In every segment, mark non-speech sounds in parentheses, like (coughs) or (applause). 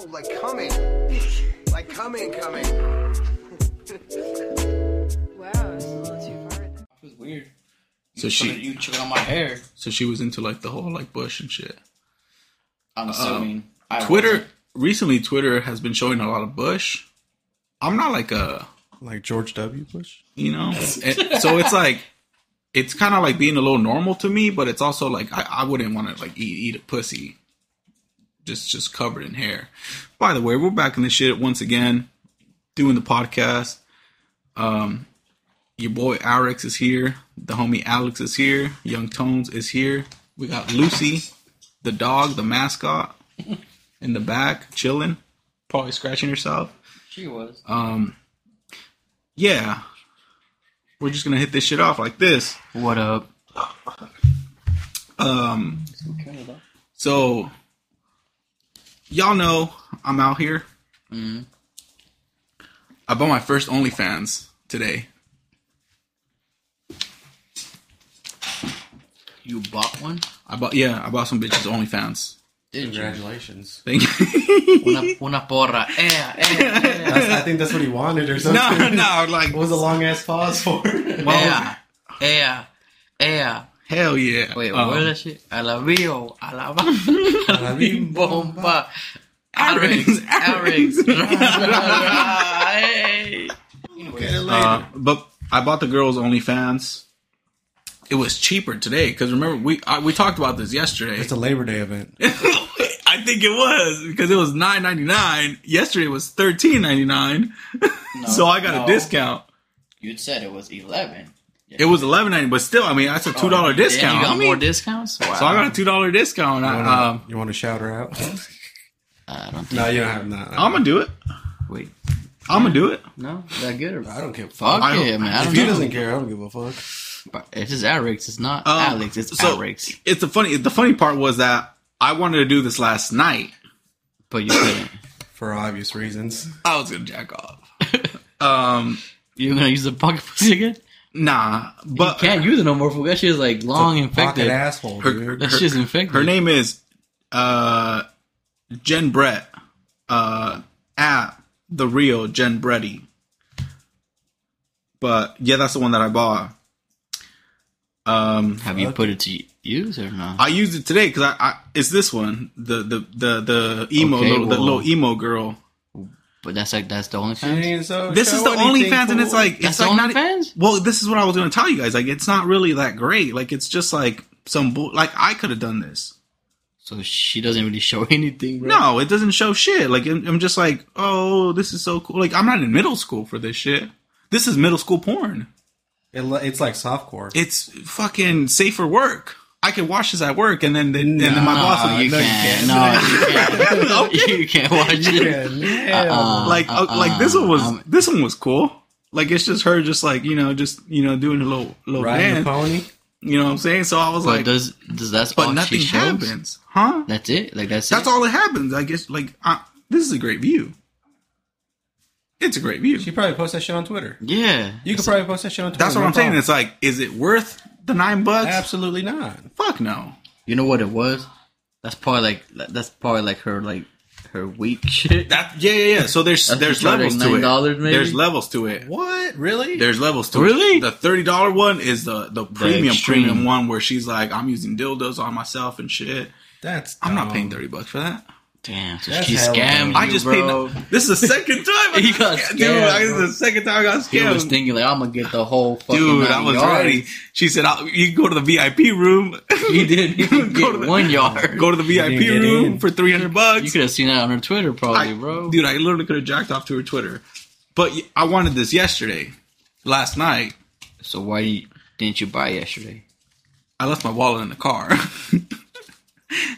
Oh, like coming. like coming, coming. (laughs) Wow, it's a little too far. It was weird. So she- you checking on my hair. So she was into like the whole like Bush and shit. I'm um, assuming. I Twitter wasn't. recently, Twitter has been showing a lot of Bush. I'm not like a Like George W. Bush. you know, (laughs) It- so it's like it's kind of like being a little normal to me, but it's also like I, I wouldn't want to like eat eat a pussy just just covered in hair. By the way, we're back in the shit once again, doing the podcast. Um, your boy Alex is here. The homie Alex is here. Young Tones is here. We got Lucy, the dog, the mascot, (laughs) in the back, chilling, probably scratching herself. She was. Um, yeah, we're just gonna hit this shit off like this. What up? Um, so y'all know I'm out here. Mhm. I bought my first OnlyFans today. You bought one? I bought yeah, I bought some bitches OnlyFans. Did you? Congratulations. Thank you. Una, una porra. Eh, eh, eh. I think that's what he wanted or something. no, no, like What was the long ass pause for? Eh, eh, eh. Hell yeah. Wait, Um, what is that shit? A la bio, a la ba- (laughs) a la (laughs) bim bomba. Alex, Alex. Uh, but I bought the girls OnlyFans. It was cheaper today because remember we I, we talked about this yesterday. It's a Labor Day event. (laughs) I think it was because it was nine ninety nine. Yesterday it was thirteen ninety nine, so I got no. a discount. You said it was 11. It was eleven ninety, but still, I mean that's a two dollar Damn, discount. you got I mean, more discounts? Wow. so I got a two dollar discount. You wanna, um, you want to shout her out? (laughs) I don't think. no, you don't have that. I'm gonna do it. Wait, I'm gonna do it. no? Is that good or I don't give a Fuck fuck. I don't- yeah, man. I If he know. doesn't care, I don't give a fuck. But It's just Alex. It's not Um, Alex. It's so Alex. it's the funny. The funny part was that I wanted to do this last night. But you couldn't. (coughs) For obvious reasons. I was gonna jack off. (laughs) um, You're gonna use the pocket pussy again? Nah, You but can't use it no more. fool. That shit's like long Pocket infected. asshole, Her- dude. That shit's infected. Her name is uh Jen Brett. Uh at the real Jen Bretty. But yeah, that's the one that I bought. Um Have you put it to use or not? I used it today because I, I it's this one. The the the the emo Okay, little, the well- little emo girl. But that's like that's the only fans. so This is the anything, OnlyFans and it's like That's it's the like not OnlyFans? Well, this is what I was gonna tell you guys. Like it's not really that great. Like it's just like some bull like I could have done this. So she doesn't really show (laughs) anything, bro. No, it doesn't show shit. Like I'm I'm just like, oh, this is so cool. Like I'm not in middle school for this shit. This is middle school porn. It, it's like softcore. It's fucking safer work. I can watch this at work, and then then and then my boss. will- you no, can't. can't. No, you can't. (laughs) (laughs) you can't watch it. yeah, Uh-uh. like uh, uh-uh. like this one was Um, this one was cool. Like it's just her, just like you know, just you know, doing a little little Riding the pony. You know what I'm saying? So I was But like, does does that's but all nothing she shows? happens, huh? That's it. Like that's That's it? all that happens. I guess like I, this is a great view. It's a great view. She probably post that shit on Twitter. Yeah. You could probably post that shit on Twitter. That's what no I'm saying. It's like, is it worth the nine bucks? Absolutely not. Fuck no. You know what it was? That's probably like that's probably like her like her weak shit. That yeah yeah yeah. So there's That's there's levels to it. $9 maybe? There's levels to it. What? Really? There's levels to Really? it. The thirty dollar one is the the premium extreme. premium one where she's like, I'm using dildos on myself and shit. That's. I'm not paying thirty bucks for that. Damn. So That's she hella scammed you, I just bro. paid. This is the second (laughs) time. I He got Dude, scammed, I- this is the second time I got He was scammed. thinking like I'm gonna get the whole fucking Dude, I was yards. ready. She said, I'll, "You can go to the VIP room. (laughs) He did. He (laughs) Go get to the- one yard. Go to the VIP room in. for three hundred bucks." You could have seen that on her Twitter, probably, I- bro. Dude, I literally could have jacked off to her Twitter. But I wanted this yesterday. Last night, So why didn't you buy yesterday? I left my wallet in the car.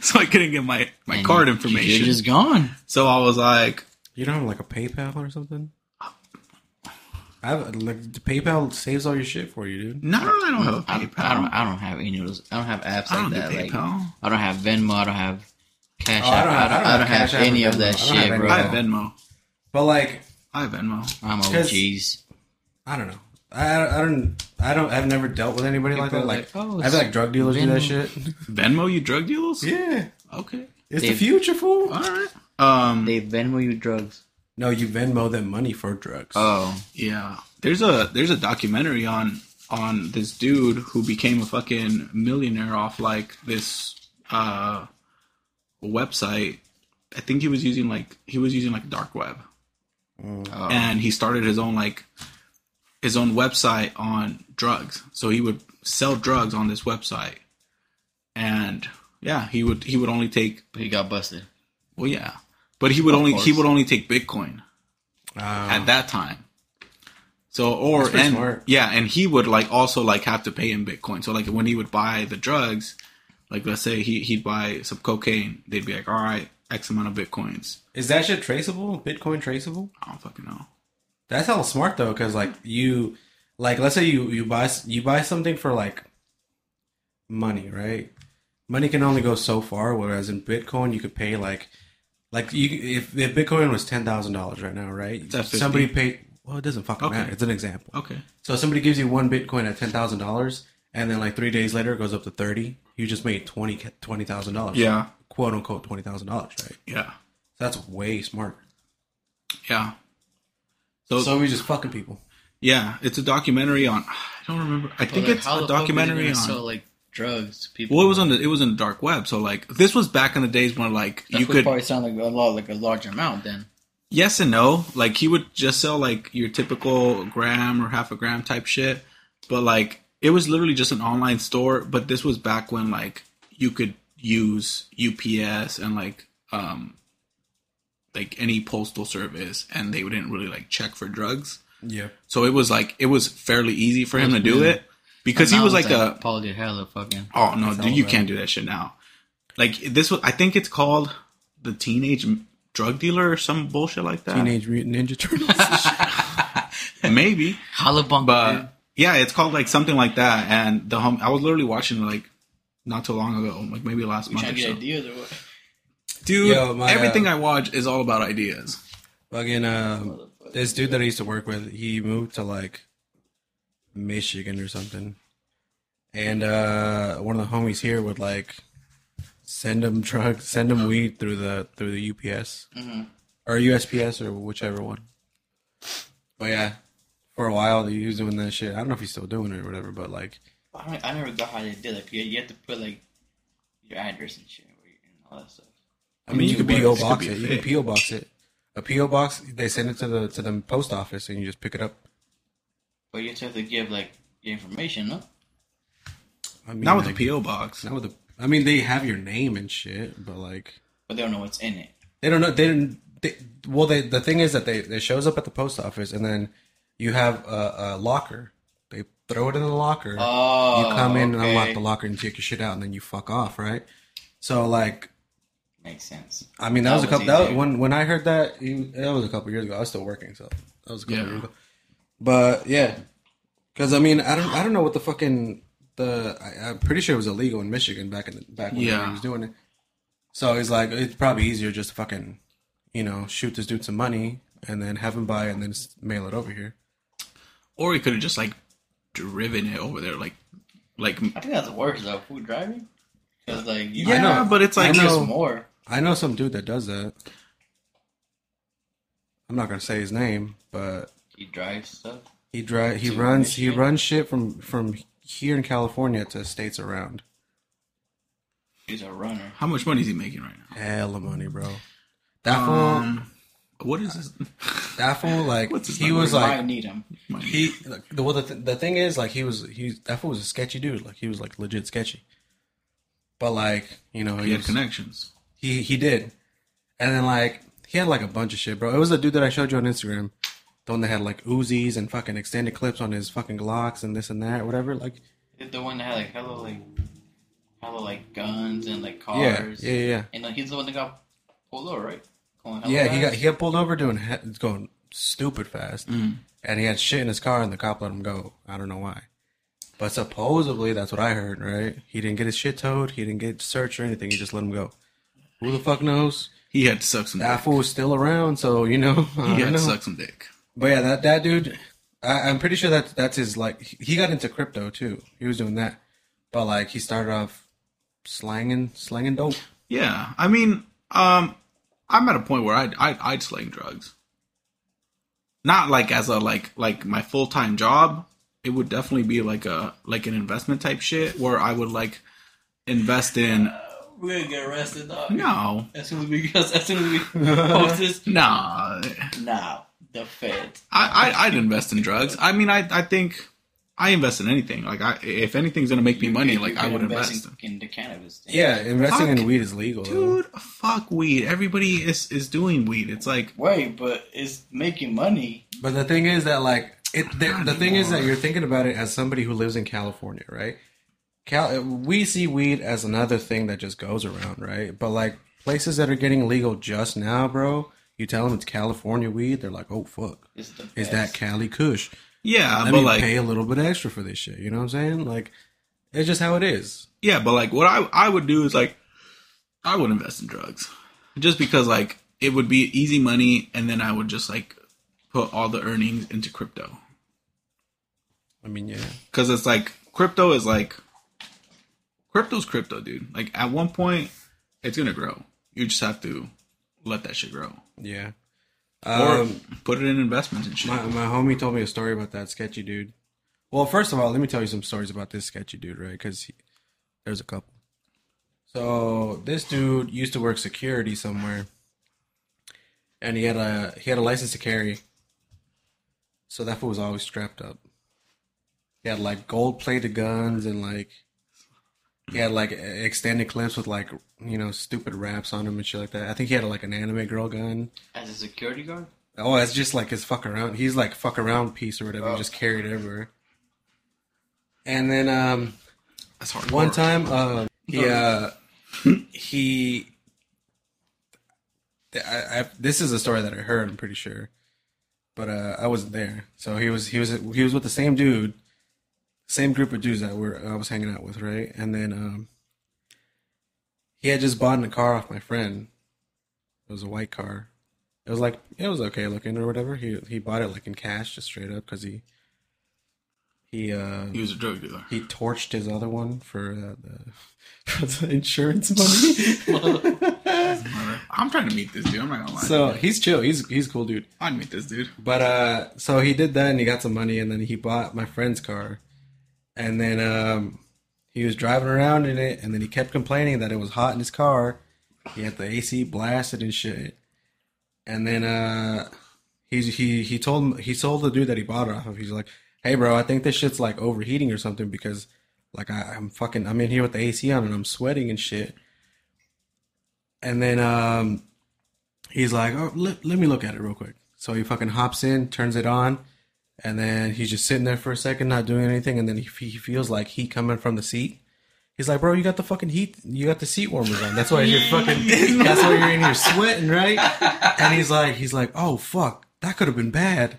So I couldn't get my, my And card information. You're just gone. so I was like, You don't have like a PayPal or something? I have like the PayPal saves all your shit for you, dude. no, I don't have a I, PayPal. I don't. I don't have any of those. I don't have apps I like don't do that. Like PayPal. I don't have Venmo. I don't have Cash Oh, I App. don't I have- don't, I don't have, Cash App or any of Venmo. that I don't have shit, bro. I have Venmo. But like, I have Venmo. I'm Because- OGs. I don't know. I, I don't. I don't. I've never dealt with anybody like that. Like, like, oh, I've like drug dealers do that shit. (laughs) Venmo, you drug dealers? Yeah. Okay. It's They- the future, fool. All right. Um. They Venmo you drugs. No, you Venmo them money for drugs. Oh, Yeah. There's a there's a documentary on on this dude who became a fucking millionaire off like this uh website. I think he was using like he was using like dark web. Oh. And he started his own like his own website on drugs. So he would sell drugs on this website. And yeah, he would he would only take he got busted. well yeah. But he would only he would only take Bitcoin Ah. at that time. So or and smart. yeah, and he would like also like have to pay in Bitcoin. So like when he would buy the drugs, like let's say he he'd buy some cocaine, they'd be like, all right, X amount of bitcoins. Is that shit traceable? Bitcoin traceable? I don't fucking know. That's hella smart though, because like you, like let's say you you buy you buy something for like money, right? Money can only go so far. Whereas in Bitcoin, you could pay like like you if, if Bitcoin was ten thousand dollars right now, right? Somebody paid. Well, it doesn't fucking Okay. matter. It's an example. Okay. So somebody gives you one Bitcoin at ten thousand dollars, and then like three days later it goes up to thirty. You just made twenty twenty thousand dollars. Yeah. quote unquote twenty thousand dollars, right? Yeah. That's way smart. Yeah. So, So we just fucking people. yeah, it's a documentary on. I don't remember. I think Like, it's how a the fuck was he documentary gonna on. sell like drugs. People. well, it was on the it was in the dark web. So like this was back in the days when like That you could probably sound like a lot, like a large amount. Then yes and no. Like he would just sell like your typical gram or half a gram type shit, but like it was literally just an online store. But this was back when like you could use UPS and like um like any postal service, and they didn't really like check for drugs. Yeah. So it was like it was fairly easy for him to do Yeah. it because he was like a Paulie hella fucking. oh no, dude, you can't do that shit now. Like this was, I think it's called the teenage drug dealer or some bullshit like that. Teenage Mutant Ninja Turtles. (laughs) (laughs) maybe, Holla bunk, but dude. yeah, it's called like something like that. And the hum, I was literally watching like not too long ago, like maybe last You month trying or to get so. ideas or what? Dude, Yo, my, everything uh, I watch is all about ideas. Fucking um, this dude that I used to work with, he moved to like Michigan or something, and uh, one of the homies here would like send him drugs, send him weed through the through the UPS or USPS or whichever one. But yeah, for a while he was doing that shit. I don't know if he's still doing it or whatever, but like I, don't, I never got how they did it. You, you have to put like your address and shit and all that stuff. I mean, you could Well, PO box it. You can. PO box it. A PO box, they send it to the to the post office, and you just pick it up. But you just have to give like your information, no? I mean, Not with like, the PO box. Not with the. I mean, they have your name and shit, but like But they don't know what's in it. they don't know. They didn't. They, well, they the thing is that they it shows up at the post office, and then you have a, a locker. They throw it in the locker. Oh, you come in and unlock oh, the locker and take your shit out, and then you fuck off, right? So like, Makes sense. I mean, that, That was a was couple. That, when when I heard that, that was a couple years ago. I was still working, so that was a couple Yeah. years ago. But yeah, because I mean, I don't I don't know what the fucking the I, I'm pretty sure it was illegal in Michigan back in the, back when Yeah. he was doing it. So he's like, it's probably easier just to fucking, you know, shoot this dude some money and then have him buy it and then just mail it over here. Or he could have just like driven it over there, like like I think that's worse though. Food driving, because like you yeah, know. but it's like I know. more. I know some dude that does that. I'm not gonna say his name, but He drives stuff. He drive. He To runs. He runs shit from from here in California to states around. He's a runner. how much money is he making right now? Hell of money, bro. That Um, what is this? fool. That fool. (laughs) Like what's he number? was like. I need him. he. Like, the well, the, th- the thing is like he was he that fool was a sketchy dude. Like he was like legit sketchy. But like you know he he had was, connections. He he did, and then like he had like a bunch of shit, bro. It was the dude that I showed you on Instagram. The one that had like Uzis and fucking extended clips on his fucking Glocks and this and that, whatever. Like, the one that had like hella like hella like guns and like cars. yeah, yeah, yeah. And like, he's the one that got pulled over, right? Yeah, he got he got pulled over doing going stupid fast, Mm. and he had shit in his car, and the cop let him go. I don't know why, but supposedly that's what I heard. Right? He didn't get his shit towed. He didn't get searched or anything. He just let him go. Who the fuck knows? He had to suck some That dick. fool was still around, so you know. (laughs) I He had to suck some dick. But yeah, that that dude, I, I'm pretty sure that that's his like. He got into crypto too. He was doing that, but like he started off slanging slanging dope. Yeah, I mean, Um, I'm at a point where I'd I'd, I'd sling drugs. Not like as a like like my full time job. It would definitely be like a like an investment type shit where I would like invest in. We're gonna get arrested, dog. No, As soon as we as soon as we (laughs) post this, nah. nah, the feds. I, I I'd invest in drugs. I mean, I I think I invest in anything. Like I, if anything's gonna make me money, You- like I would invest invest. in, in the cannabis. Thing. Yeah, investing Fuck. in weed is legal. though. Dude, fuck weed. Everybody is is doing weed. It's like Wait, but it's making money. But the thing is that like it. The, the thing is that you're thinking about it as somebody who lives in California, right? Cal, we see weed as another thing that just goes around, right? But like places that are getting legal just now, bro, you tell them it's California weed, they're like, oh fuck, is that Cali Kush? yeah, Let but me like pay a little bit extra for this shit. You know what I'm saying? Like, it's just how it is. yeah, but like what I I would do is like I would invest in drugs, just because like it would be easy money, and then I would just like put all the earnings into crypto I mean, yeah, because it's like crypto is like crypto's crypto, dude. Like at one point, it's gonna grow. You just have to let that shit grow, yeah. or Um, put it in investments and shit. My my homie told me a story about that sketchy dude. Well, first of all, let me tell you some stories about this sketchy dude, right? Because there's a couple. So this dude used to work security somewhere, and he had a he had a license to carry. So that fool was always strapped up. He had like gold plated guns and like he had like extended clips with like you know stupid raps on him and shit like that. I think he had like an anime girl gun. as a security guard. Oh, it's just like his fuck around. He's like fuck around piece or whatever. Oh. Just carried everywhere. And then um, That's hard. one time, uh, he uh, (laughs) he. I, I, this is a story that I heard. I'm pretty sure, but uh, I wasn't there. So he was he was he was with the same dude, same group of dudes that were I was hanging out with, right? And then um, he had just bought a car off my friend. It was a white car. It was like it was okay looking or whatever. He he bought it like in cash, just straight up, because he he uh He was a drug dealer. he torched his other one for uh, the, (laughs) for the insurance money. (laughs) (laughs) I'm trying to meet this dude. I'm not gonna lie. so he's chill. He's he's a cool dude. I'd meet this dude. But uh, so he did that and he got some money and then he bought my friend's car, and then um, he was driving around in it and then he kept complaining that it was hot in his car. He had the AC blasted and shit, and then uh, he's he he told he told the dude that he bought it off of. He's like, "Hey, bro, I think this shit's like overheating or something because like I, I'm fucking I'm in here with the AC on and I'm sweating and shit." And then um, he's like, oh, let, let me look at it real quick. So he fucking hops in, turns it on, and then he's just sitting there for a second, not doing anything. And then he, he feels like heat coming from the seat. He's like, bro, you got the fucking heat, you got the seat warmers on. That's why you're fucking, (laughs) that's why you're in here sweating, right? And he's like, he's like, oh fuck, that could have been bad.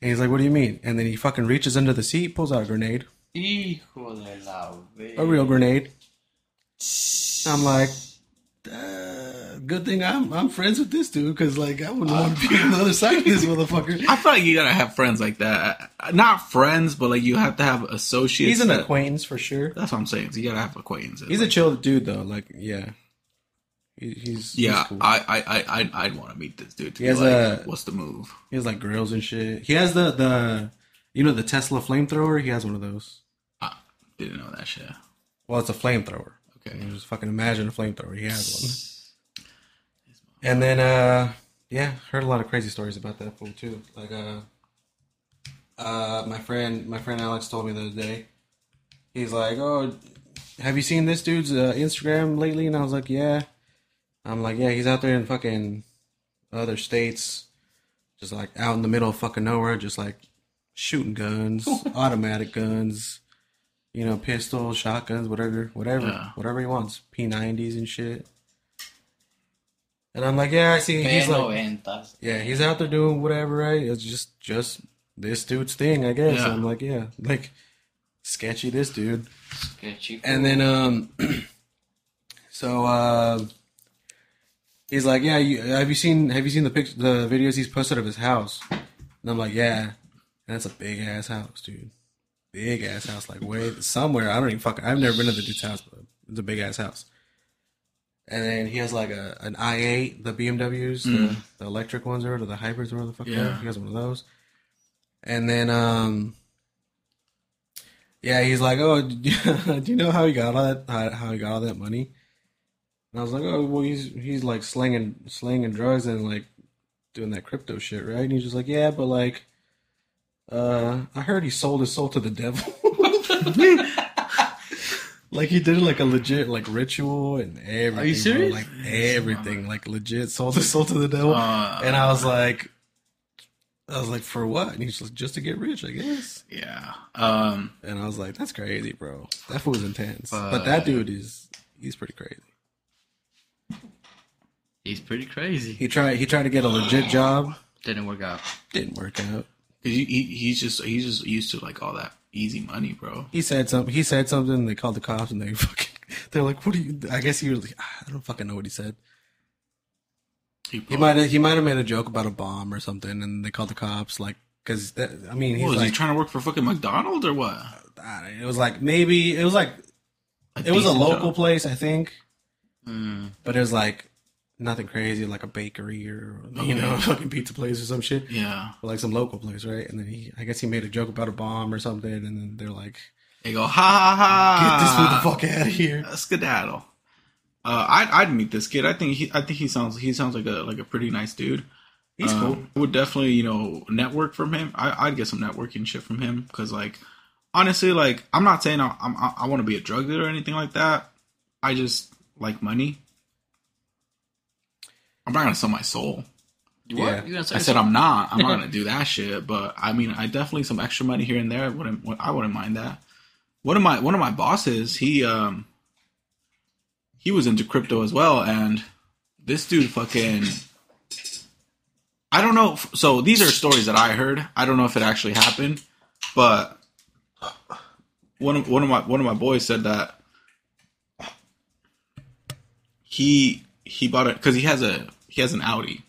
And he's like, what do you mean? And then he fucking reaches under the seat, pulls out a grenade, Hijo de la a real grenade. I'm like, uh, good thing I'm I'm friends with this dude because like I wouldn't want to be (laughs) on the other side of this motherfucker. I feel like you gotta have friends like that. Not friends, but like you have to have associates. He's an that- acquaintance for sure. That's what I'm saying. So you gotta have acquaintances. He's a chill dude though. Like yeah, he, he's yeah. He's cool. I I I I'd, I'd want to meet this dude. To He be has like, a- what's the move? he has like grills and shit. He has the the you know the Tesla flamethrower. He has one of those. I didn't know that shit. Well, it's a flamethrower. Okay. You just fucking imagine a flamethrower. He has one. (laughs) And then uh yeah, heard a lot of crazy stories about that fool too. Like uh uh my friend my friend Alex told me the other day. He's like, "Oh, have you seen this dude's uh, Instagram lately?" And I was like, "Yeah." I'm like, "Yeah, he's out there in fucking other states just like out in the middle of fucking nowhere just like shooting guns, (laughs) automatic guns, you know, pistols, shotguns, whatever, whatever, Yeah. whatever he wants, P90s and shit." And I'm like, "Yeah, I see." He's like, yeah, he's out there doing whatever, right? It's just just this dude's thing, I guess. Yeah. I'm like, yeah, like sketchy this dude. Sketchy. And then um (clears throat) so uh he's like, Yeah, you have you seen have you seen the pictures, the videos he's posted of his house? And I'm like, Yeah. And that's a big ass house, dude. Big ass house, like way somewhere. I don't even fucking I've never been to the dude's house, but it's a big ass house. And then he has like a an i8, the BMWs, the, Mm. the electric ones or the hybrids, or whatever the fuck. Yeah. Yeah, he has one of those. And then, um, yeah, he's like, "Oh, (laughs) do you know how he got all that? How, how he got all that money?" And I was like, "Oh, well, he's he's like slinging slinging drugs and like doing that crypto shit, right?" And he's just like, "Yeah, but like, uh, I heard he sold his soul to the devil." (laughs) (laughs) Like he did like a legit like ritual and everything. Are you bro. Like everything, like legit sold his soul to the devil. Uh, and I was like, I was like, for what? And he's like, just to get rich, I guess. Yeah. Um. And I was like, that's crazy, bro. That fool was intense. But that dude is, he's pretty crazy. He's pretty crazy. He tried, he tried to get a legit job, Didn't work out. didn't work out. He, he he's just he's just used to like all that easy money, bro. He said something. He said something. They called the cops, and they (laughs) fucking. They're like, "What do you?" I guess he was. Like, I don't fucking know what he said. He, He might have. He might have made a joke about a bomb or something, and they called the cops. Like, because I mean, he's What, was like, he trying to work for fucking McDonald's or what? I don't know, it was like maybe it was like it was a local job. place, I think, Mm. but it was like nothing crazy, like a bakery or you know, a (laughs) fucking pizza place or some shit, Yeah. or like some local place, right? And then he, I guess he made a joke about a bomb or something, and then they're like, They go ha ha ha, "Get this fool the fuck out of here!" Uh, skedaddle. Uh, I'd I'd meet this kid. I think he I think he sounds he sounds like a like a pretty nice dude. He's Um, cool. I would definitely you know network from him. I, I'd get some networking shit from him because like honestly like I'm not saying I, I'm I, I want to be a drug dealer or anything like that. I just like money. I'm not gonna sell my soul. You Yeah. what? You gonna say I said I'm not. I'm not (laughs) gonna do that shit. But I mean, I definitely some extra money here and there. Wouldn't I wouldn't mind that. One of my one of my bosses, he um he was into crypto as well, and this dude fucking. I don't know. So these are stories that I heard. I don't know if it actually happened, but one of one of my one of my boys said that he he bought it because he has a he has an Audi.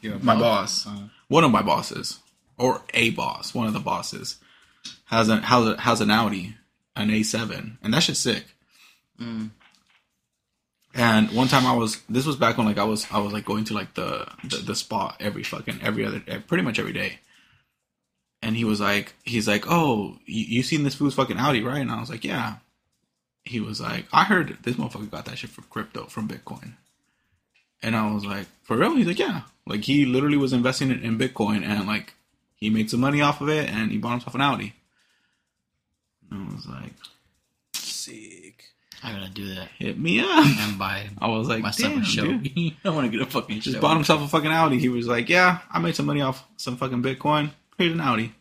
You're a My boss? boss, one of my bosses, or a boss, one of the bosses, has an has, a, has an Audi, an A7, and that's just sick. Mm. And one time I was, this was back when like I was, I was like going to like the the, the spot every fucking every other, pretty much every day. And he was like, he's like, oh, you, you seen this fool's fucking Audi, right? And I was like, yeah. He was like, I heard this motherfucker got that shit from crypto, from Bitcoin. And I was like, for real? He's like, yeah. Like he literally was investing in, in Bitcoin and like he made some money off of it and he bought himself an Audi. And I was like, Sick. I gotta do that hit me up. and buy (laughs) I was like, myself damn, a show. dude. (laughs) I want to get a fucking Just show. bought himself a fucking Audi. He was like, yeah, I made some money off some fucking Bitcoin. Here's an Audi.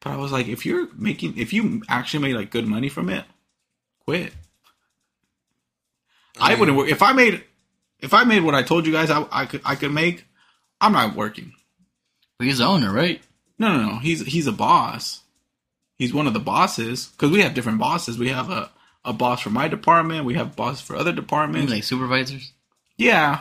But I was like, if you're making, if you actually made like good money from it, quit. I wouldn't work if I made, if I made what I told you guys I, I could I could make. I'm not working. But he's the owner, right? No, no, no. He's he's a boss. He's one of the bosses because we have different bosses. We have a a boss for my department. We have bosses for other departments. like supervisors. yeah,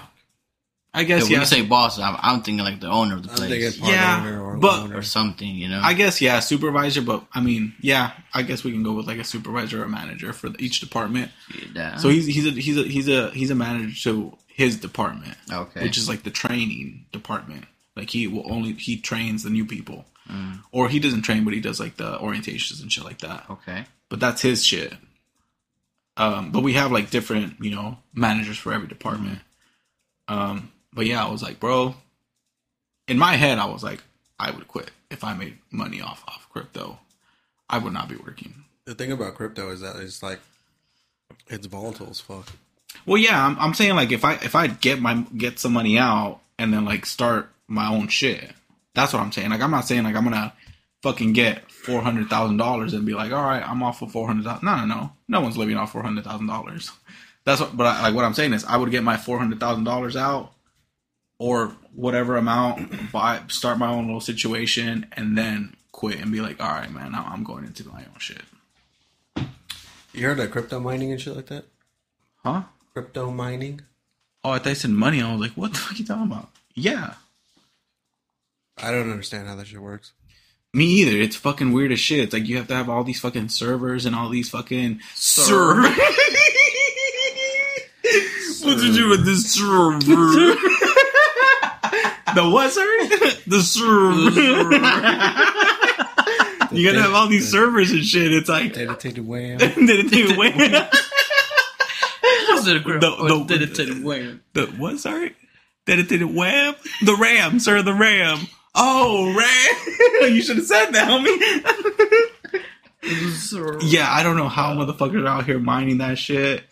I Yeah, guess when yeah. you say boss, I'm, I'm thinking like the owner of the I'm place thinking part Yeah, owner or but- owner. or something, you know. I guess yeah, supervisor. But I mean, yeah, I guess we can go with like a supervisor or a manager for each department. yeah. So he's he's a he's a he's a he's a manager to his department, okay. which is like the training department. Like he will only he trains the new people, Mm. or he doesn't train, but he does like the orientations and shit like that. okay. But that's his shit. Um, but we have like different, you know, managers for every department. Um, but yeah, I was like, bro, in my head, I was like, I would quit if I made money off off crypto. I would not be working. the thing about crypto is that it's like it's volatile as fuck. Well, yeah, I'm, I'm saying like if I if I get my get some money out and then like start my own shit, that's what I'm saying. Like I'm not saying like I'm gonna fucking get four hundred thousand dollars and be like, all right, I'm off for four hundred thousand. No, no, no, no one's living off four hundred thousand dollars. That's what. But I, like what I'm saying is, I would get my four hundred thousand dollars out or whatever amount, buy start my own little situation, and then quit and be like, all right, man, now I'm going into my own shit. You heard of crypto mining and shit like that? Huh? Crypto mining? Oh, I thought you said money. I was like, what the fuck are you talking about? Yeah. I don't understand how that shit works. Me either. It's fucking weird as shit. It's like you have to have all these fucking servers and all these fucking Server. (laughs) to do with this server? (laughs) the what, sorry? the server. (laughs) you gotta have all these servers and shit. It's like, Dedicated it take away? Was it a grip? The- or the- did it take away? The what? Sorry, dedicated wham. The ram, sir. The ram. Oh, ram. (laughs) you should have said that, homie. (laughs) yeah, I don't know how motherfuckers are out here mining that shit.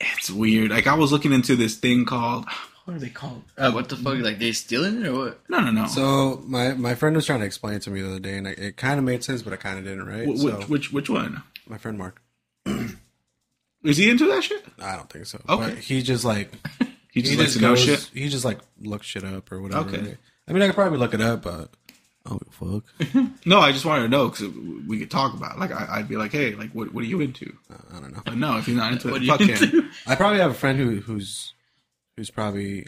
It's weird. Like I was looking into this thing called What are they called? Uh, what the fuck? Like they stealing it or what? no, no, no. So my my friend was trying to explain it to me the other day, and it, it kind of made sense, but it kind of didn't, right? Wh- so which, which which one? my friend Mark, (clears throat) Is he into that shit? I don't think so. Okay. But he just like He (laughs) he just likes just goes, shit. he just like looks shit up or whatever. Okay. I mean, I could probably look it up, but oh fuck, (laughs) No, I just wanted to know because we could talk about. It. Like I, I'd be like, hey, like what what are you into? Uh, I don't know. But no, if he's not into (laughs) it, fuck you him. I probably have a friend who who's who's probably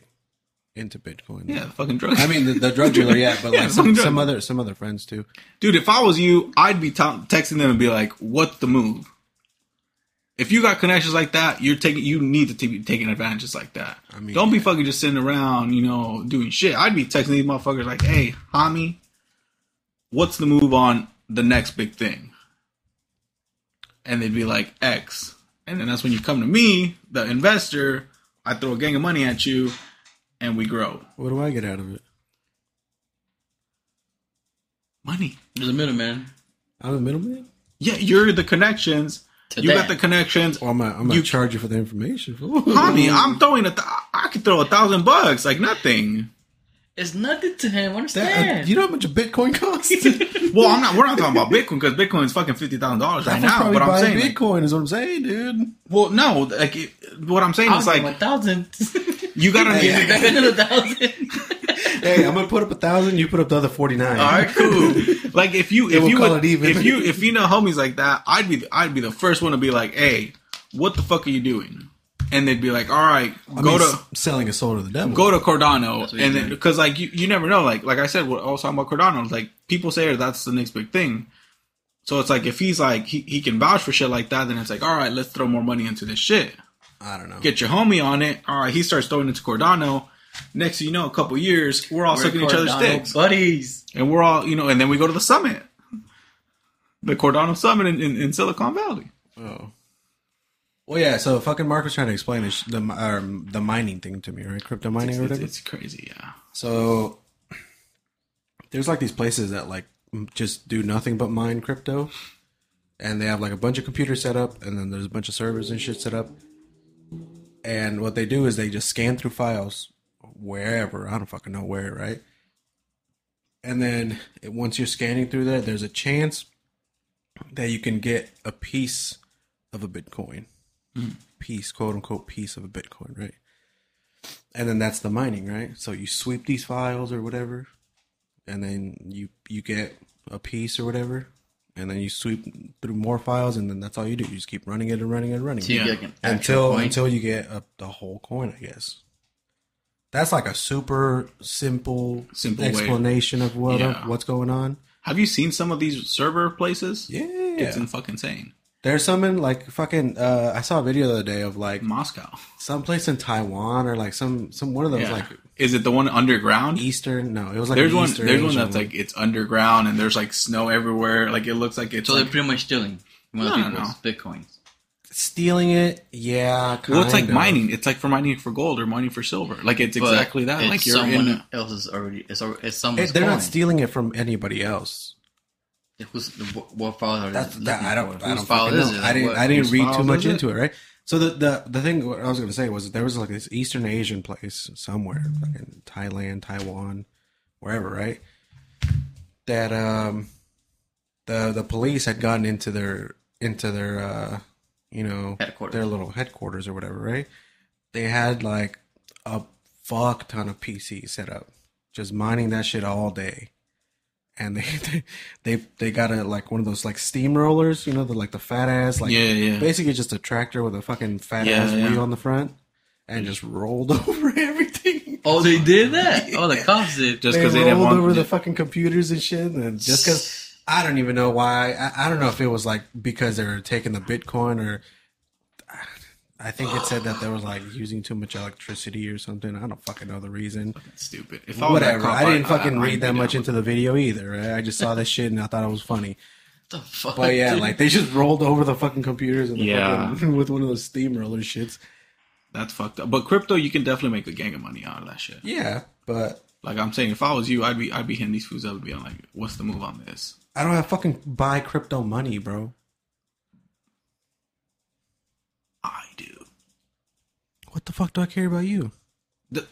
into Bitcoin. Yeah, fucking drugs. I mean the, the drug dealer, yeah, but Yeah, like some, some other some other friends too. dude, if I was you, I'd be t- texting them and be like, "What's the move?" If you got connections like that, you're taking. You need to be taking advantages like that. I mean, don't be yeah. fucking just sitting around, you know, doing shit. I'd be texting these motherfuckers like, "Hey, homie, what's the move on the next big thing?" And they'd be like, "X," and then that's when you come to me, the investor. I throw a gang of money at you, and we grow What do I get out of it? money. There's a middleman. I'm a middleman. Yeah, you're the connections. To you that. got the connections. Or I'm gonna, I'm gonna You- charge you for the information. Homie, I'm (laughs) throwing a. Th- I could throw a thousand bucks like nothing. It's nothing to him. That, Understand? uh, you know how much a Bitcoin costs? (laughs) Well, I'm not. We're not talking about Bitcoin because Bitcoin's fucking fifty thousand dollars right now. probably But I'm buying saying, like, Bitcoin is what I'm saying, dude. well, no, like it, what I'm saying I'll is give him a like thousand. you gotta. (laughs) Give me back (laughs) another thousand. Hey, I'm gonna put up a thousand. You put up the other forty nine. All right, cool. like if you if we'll you call would, it even. if you if you know homies like that, I'd be I'd be the first one to be like, hey, what the fuck are you doing? And they'd be like, all right, I go mean, to. selling a soul to the devil. go to Cardano, and then because like you, you never know. Like like I said, what I was talking about Cardano. Like people say that's the next big thing. So it's like if he's like he, he can vouch for shit like that, then it's like all right, let's throw more money into this shit. I don't know. Get your homie on it. All right, he starts throwing into Cardano. Next thing you know, a couple years, we're all We're sucking each other's dicks, buddies. and we're all you know, and then we go to the summit, the Cardano summit in, in, in Silicon Valley. Oh. Well, yeah. So fucking Mark was trying to explain this, the um, the mining thing to me, right? Crypto mining or It's, whatever. it's crazy, yeah. So there's like these places that like just do nothing but mine crypto, and they have like a bunch of computers set up, and then there's a bunch of servers and shit set up. And what they do is they just scan through files wherever I don't fucking know where, right? And then it, once you're scanning through that, there's a chance that you can get a piece of a Bitcoin, piece, quote unquote, piece of a Bitcoin, right? and then that's the mining, right? So you sweep these files or whatever, and then you you get a piece or whatever, and then you sweep through more files, and then that's all you do. You just keep running it and running it and running Yeah. an until coin. until you get a, the whole coin, I guess. That's like a super simple, Simple way. explanation of what Yeah. what's going on. Have you seen some of these server places? Yeah, It's in fucking insane. There's some in like fucking. Uh, I saw a video the other day of like Moscow. someplace in Taiwan or like some some one of those Yeah. like Is it the one underground? Eastern. No, it was like there's one. Eastern There's one Asian that's like it's underground and there's like snow everywhere. Like it looks like it's. So like, they're pretty much stealing one No, of no, people's bitcoins. stealing it. Yeah, well, it's like of. mining. It's like for mining for gold or mining for silver. Like it's But exactly that. It's Like you're someone in. else's already. It's, al- it's It- they're coin. not stealing it from anybody else. Who's what, file That's that, I don't. for? I don't file is know. it? I didn't. What- I didn't read too much into it. Right. So the the the thing what I was going to say was there was like this Eastern Asian place somewhere, like in Thailand, Taiwan, wherever, right? That um, the the police had gotten into their into their uh, you know, Headquarters. their little headquarters or whatever, right? They had like a fuck ton of PCs set up, just mining that shit all day. And they (laughs) they they, they got a like one of those like steamrollers, you know, the like the fat ass like Yeah, yeah. basically just a tractor with a fucking fat Yeah, ass yeah. wheel on the front, and just rolled (laughs) over everything. Oh, they did that. (laughs) Oh, the cops did. Just because they, rolled didn't want. over the fucking computers and shit, and just because I don't even know why. I, I don't know if it was like because they were taking the Bitcoin or I I think it said that there was like using too much electricity or something. I don't fucking know the reason. Stupid. If I that Whatever. cop, I didn't fucking I'd read be that down much with into the video either. right? I just saw this shit and I thought it was funny. the fuck? But yeah, dude? like they just rolled over the fucking computers and the Yeah. fucking, (laughs) with one of those steamroller shits. That's fucked up. But crypto, you can definitely make a gang of money out of that shit. Yeah, but Like I'm saying, if I was you, I'd be I'd be hitting these foods up and being like, "What's the move on this?" I don't have fucking buy crypto money, bro. I do. What the fuck do I care about you? The-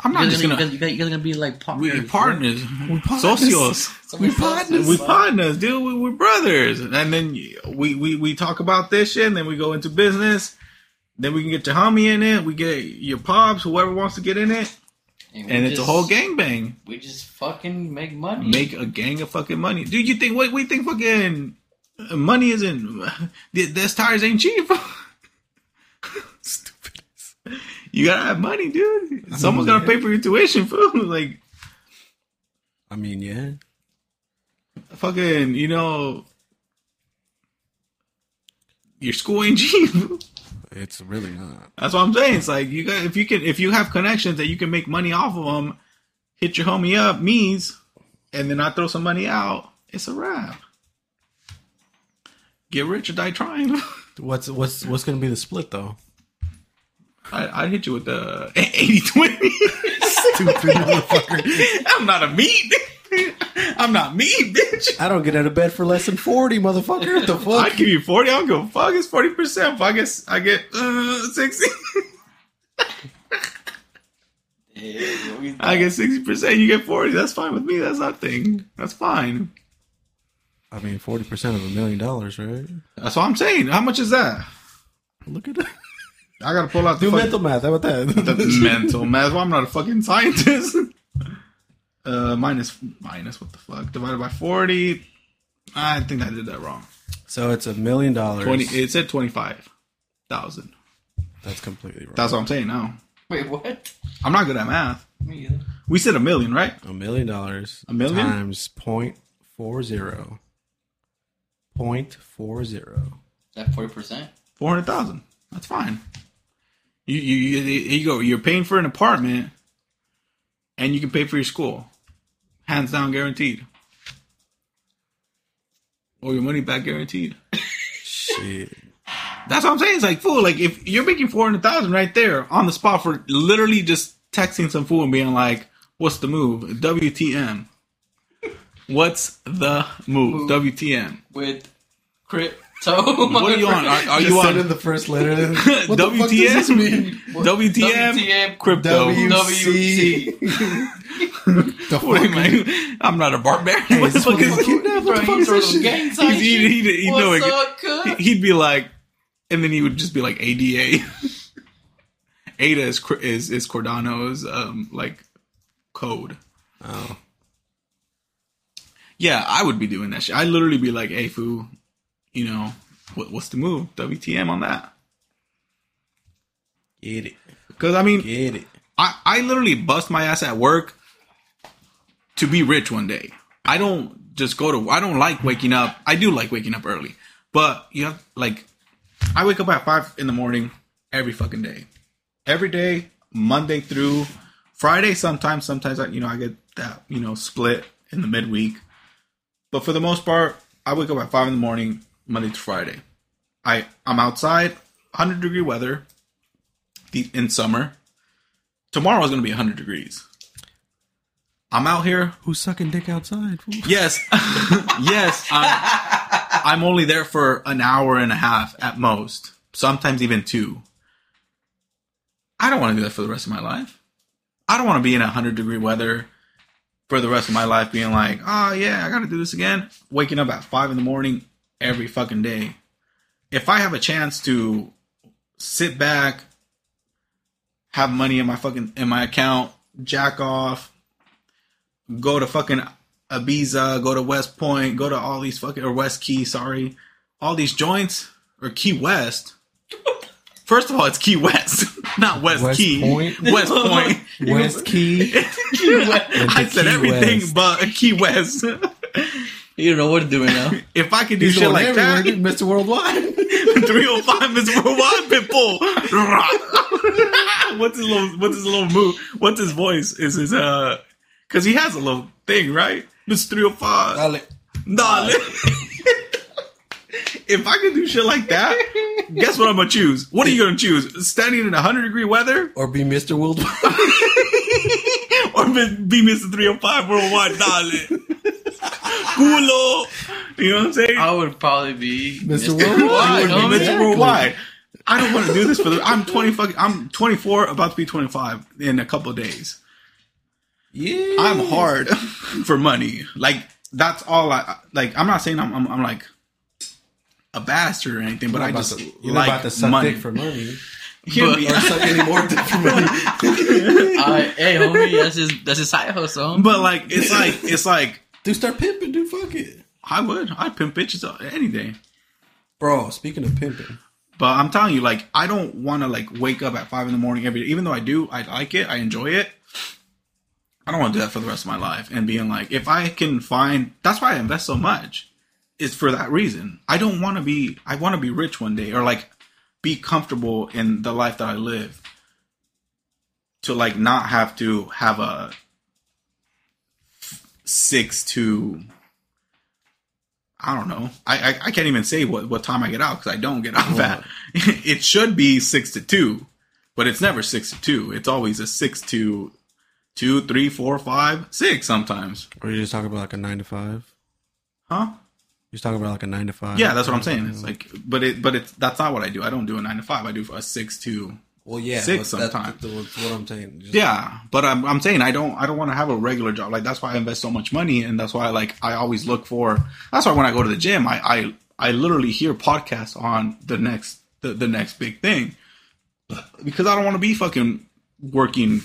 I'm not You're just gonna, gonna. you're, gonna, you're gonna be like partners. We bro. partners, partners. socios. (laughs) We partners. We partners, dude. We, we're brothers, and then we, we we talk about this shit, and then we go into business. Then we can get your homie in it. We get your pops, whoever wants to get in it, we and it's a just- whole gangbang. We just fucking make money. Make a gang of fucking money, dude. You think what we think fucking money isn't? (laughs) This tires ain't cheap. (laughs) Stupid. You gotta have money, dude. Someone's mean, gotta pay for your tuition, fool. (laughs) Like I mean, yeah. fucking, you know, your school ain't (laughs) cheap. It's really not. That's what I'm saying. It's like you got if you can if you have connections that you can make money off of them, hit your homie up, means, and then I throw some money out. It's a wrap. Get rich or die trying. (laughs) What's what's what's gonna be the split though? I, I'd hit you with the 80 20. Stupid motherfucker. I'm not a meat. I'm not meat, bitch. I don't get out of bed for less than forty, motherfucker. What the fuck? I'd give you 40. I don't give a fuck. It's 40%. If I guess I get uh, 60. Yeah, I get 60%. You get 40. That's fine with me. That's nothing. That's fine. I mean, forty percent of a million dollars, right? That's what I'm saying. How much is that? Look at that. I gotta pull out the Do fuck- mental math. How about that? the (laughs) mental math. Well, I'm not a fucking scientist. Uh, minus minus what the fuck? Divided by 40. I think I did that wrong. so it's a million dollars. 20. It said 25,000. That's completely wrong. That's what I'm saying now. Wait, what? I'm not good at math. Me either. We said a million, right? a million dollars. A million? times point four zero. Point four zero. That forty percent. Four hundred thousand. That's fine. You, you you you go. You're paying for an apartment, and you can pay for your school, hands down guaranteed. Or your money back guaranteed. Shit. That's what I'm saying. It's like fool. Like if you're making four hundred thousand right there on the spot for literally just texting some fool and being like, "What's the move? WTM? What's the move? WTM? with (laughs) crypto. What are you on? Are, are you on in the first letter. (laughs) What the fuck does this mean? WTM? WTM Crypto. W- WC. (laughs) The What am fuck? I? I'm not a barbarian. Hey, what the fuck is motherfucker? What the fuck is this them shit? gang sign He's- he- shit? he- he- What's no, up, cuz? He'd be like, and then he would just be like ADA. Ada is is is Cardano's um like code. Oh, Yeah, I would be doing that shit. I'd literally be like, "Hey, foo, you know, what, what's the move? WTM on that?" get it, Because I mean, get it. I, I literally bust my ass at work to be rich one day. I don't just go to I don't like waking up. I do like waking up early. But you have like I wake up at five in the morning every fucking day. Every day, Monday through Friday sometimes, sometimes I you know I get that, you know, split in the midweek. But for the most part, I wake up at five in the morning, Monday to Friday. I I'm outside, hundred degree weather the, in summer. Tomorrow is going to be 100 degrees. I'm out here. Who's sucking dick outside? (laughs) Yes. (laughs) yes. I'm, I'm only there for an hour and a half at most. Sometimes even two. I don't want to do that for the rest of my life. I don't want to be in 100 degree weather for the rest of my life being like, oh yeah, I got to do this again. Waking up at five in the morning every fucking day. If I have a chance to sit back, have money in my fucking in my account, jack off, go to fucking Ibiza, go to West Point, go to all these fucking or West Key, sorry, all these joints or Key West. First of all, it's Key West, (laughs) not West, West Key. Point? (laughs) West Point. (laughs) West Key. Key West. I said Key everything West. but Key West. You don't know what to do right now. (laughs) if I could do He's shit like that, Mr. Worldwide. (laughs) 305 Mr. worldwide pitbull. (laughs) what's his little what's his little move? What's his voice? Is his uh cause he has a little thing, right? Mr. 305. Dale. Dale. if I could do shit like that, guess what I'm gonna choose? What are you gonna choose? Standing in 100 degree weather Or be Mr. Worldwide. or be Mr. 305 worldwide? Dale. Culo. You know what I'm saying? I would probably be Mr. Worldwide. Worldwide. Would be Worldwide. I don't want to do this for the. I'm 20 fucking. I'm 24, about to be 25 in a couple of days. yeah. I'm hard for money. Like that's all I like. I'm not saying I'm. I'm, I'm like a bastard or anything, but I just to, you're like about to suck money. dick for money. (laughs) Hear But- me. Or suck any more dick for money. (laughs) Uh, hey, homie, that's his that's his side hustle. but like it's like it's like dude, start pimping, dude. Fuck it. I would I'd pimp bitches any day. Bro, speaking of pimping, But I'm telling you, like, I don't want to like wake up at five in the morning every day. Even though I do, I like it, I enjoy it. I don't want to do that for the rest of my life. And being like, if I can find, that's why I invest so much. Is for that reason. I don't want to be. I want to be rich one day, or like be comfortable in the life that I live. To like not have to have a six to I don't know. I, I I can't even say what what time I get out because I don't get out that. (laughs) it should be six to two, but it's never six to two. It's always a six to two, three, four, five, six sometimes. or you just talking about like a nine to five? Huh? You're talking about like a nine to five? Yeah, that's what I'm saying. It's like, but it but it's that's not what I do. I don't do a nine to five. I do a six to well, yeah, six sometimes. That's what I'm saying. Just- Yeah, but I'm I'm saying I don't I don't want to have a regular job. Like that's why I invest so much money, and that's why like I always look for. That's why when I go to the gym, I I, I literally hear podcasts on the next the, the next big thing because I don't want to be fucking working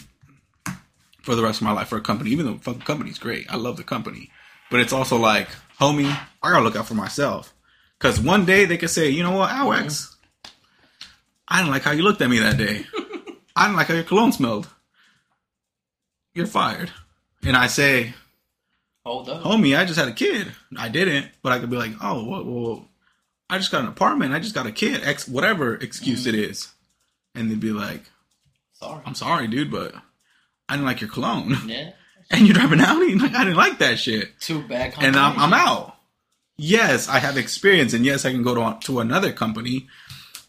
for the rest of my life for a company. Even though the fucking company's great, I love the company, but it's also like, homie, I gotta look out for myself because one day they could say, you know what, Alex. I didn't like how you looked at me that day. (laughs) I didn't like how your cologne smelled. You're fired. And I say, Hold up. homie, I just had a kid. I didn't, but I could be like, oh, well, well I just got an apartment. I just got a kid. X, whatever excuse it mm-hmm. is. And they'd be like, Sorry. I'm sorry, dude, but I didn't like your cologne. Yeah. (laughs) And you're driving Audi? Like, I didn't like that shit. Too bad. And I'm, I'm out. Yes, I have experience, and yes, I can go to, to another company,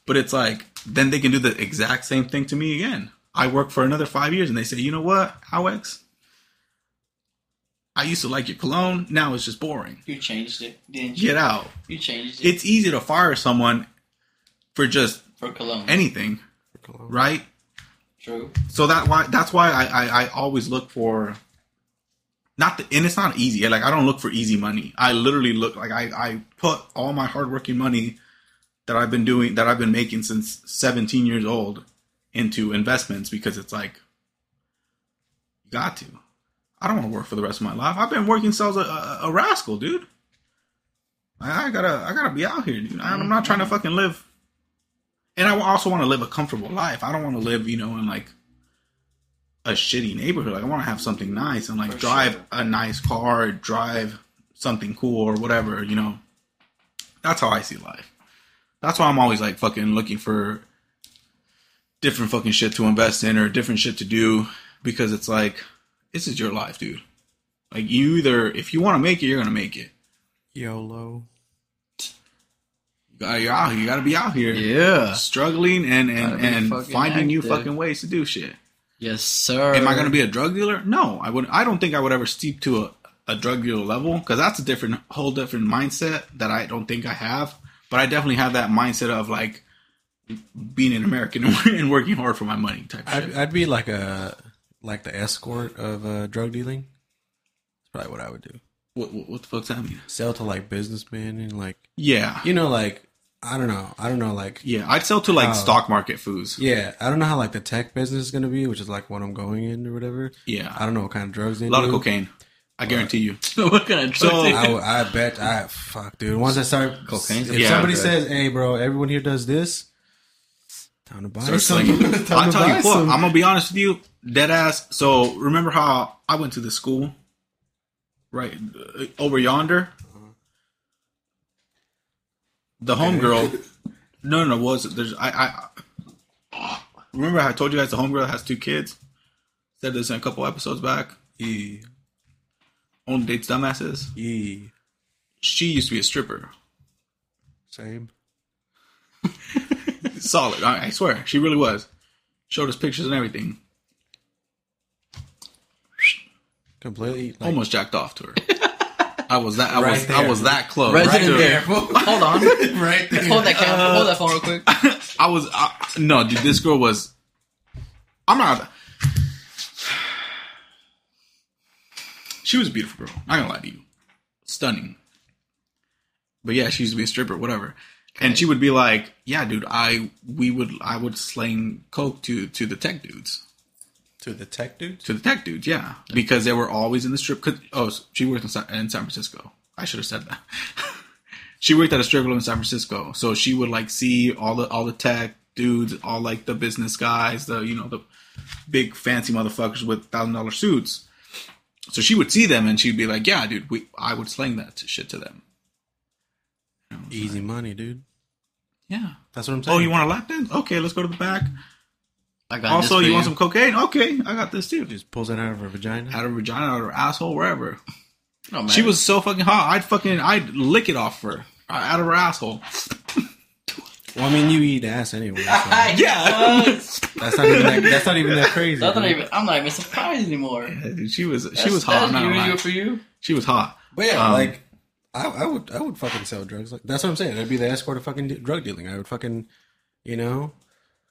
but it's like, then they can do the exact same thing to me again. I work for another five years, and they say, you know what, Alex? I used to like your cologne. Now it's just boring. You changed it, didn't you? Get out. You changed it It's easy to fire someone for just for cologne. anything, right? True. So that why that's why I, I, I always look for not the and it's not easy. Like I don't look for easy money. I literally look like I, I put all my hardworking money that I've been doing that I've been making since 17 years old into investments because it's like you got to. I don't want to work for the rest of my life. I've been working sales a, a, a rascal, dude. I, I gotta I gotta be out here, dude. I'm not trying to fucking live and I also want to live a comfortable life. I don't want to live, you know, in like a shitty neighborhood. Like I want to have something nice and like For drive sure. a nice car, drive something cool or whatever, you know. That's how I see life. That's why I'm always like fucking looking for different fucking shit to invest in or different shit to do because it's like this is your life, dude. Like you either if you want to make it, you're gonna make it. YOLO. You gotta, you're out, you gotta be out here, Yeah. struggling and and and fucking finding new fucking ways to do shit. Yes, sir. Am I going to be a drug dealer? No, I would. I don't think I would ever steep to a, a drug dealer level because that's a different, whole different mindset that I don't think I have. But I definitely have that mindset of like being an American (laughs) and working hard for my money type I'd, shit. I'd be like a like the escort of uh, drug dealing. That's probably what I would do. What, what, what the fuck's that mean? Sell to like businessmen and like Yeah, you know like I don't know I don't know like yeah. I'd sell to like Oh. stock market foods. yeah I don't know how like the tech business is gonna be, which is like what I'm going in or whatever. Yeah, I don't know what kind of drugs they a lot do. of cocaine. I guarantee you. (laughs) what kind of So- drugs they- I, would- I bet I fuck dude. Once I start Cocaine? if Yeah, somebody says, "Hey, bro, everyone here does this," time to buy Start some. slinging. (laughs) Time I'll to tell you buy what. some. I'm gonna be honest with you, dead ass. So remember how I went to the school, right uh, over yonder. The homegirl, No, no, no. Was it? There's I I remember I told you guys the homegirl has two kids. Said this in a couple episodes back. E Only dates dumbasses. E She used to be a stripper. same. (laughs) Solid. I, I swear, she really was. Showed us pictures and everything. Completely like, Almost jacked off to her. I was that. I Right was. I was that close. Resident to there. (laughs) Hold on. right there. Hold that camera. Hold that phone real quick. (laughs) I was. I, no, dude. This girl was. I'm not. She was a beautiful girl. Not gonna lie to you. Stunning. But yeah, she used to be a stripper, whatever. And she would be like, "Yeah, dude, I we would I would sling coke to to the tech dudes." to the tech dudes. to the tech dudes, yeah, because they were always in the strip. Oh, so she worked in San, in San Francisco. I should have said that. (laughs) she worked at a strip club in San Francisco, so she would like see all the all the tech dudes, all like the business guys, the you know the big fancy motherfuckers with thousand dollar suits. So she would see them and she'd be like, "Yeah, dude, we I would sling that shit to them." Easy money, dude. Yeah. That's what I'm saying. Oh, you want a lap dance? Okay, let's go to the back. I got Also, this for you want some cocaine? Okay, I got this too. just pulls it out of her vagina? Out of her vagina, out of her asshole, wherever. No, man. She was so fucking hot. I'd fucking I'd lick it off her uh, out of her asshole. (laughs) Well, I mean, you eat ass anyway. So (laughs) Yeah, that's not even that. That's not even that crazy. That's not dude. even. I'm not even surprised anymore. Dude, she was she That's- was hot. That's not gonna lie. usual for you. She was hot. But yeah, Um, like I, I would, I would fucking sell drugs. Like that's what I'm saying. I'd be the escort of fucking de- drug dealing. I would fucking, you know,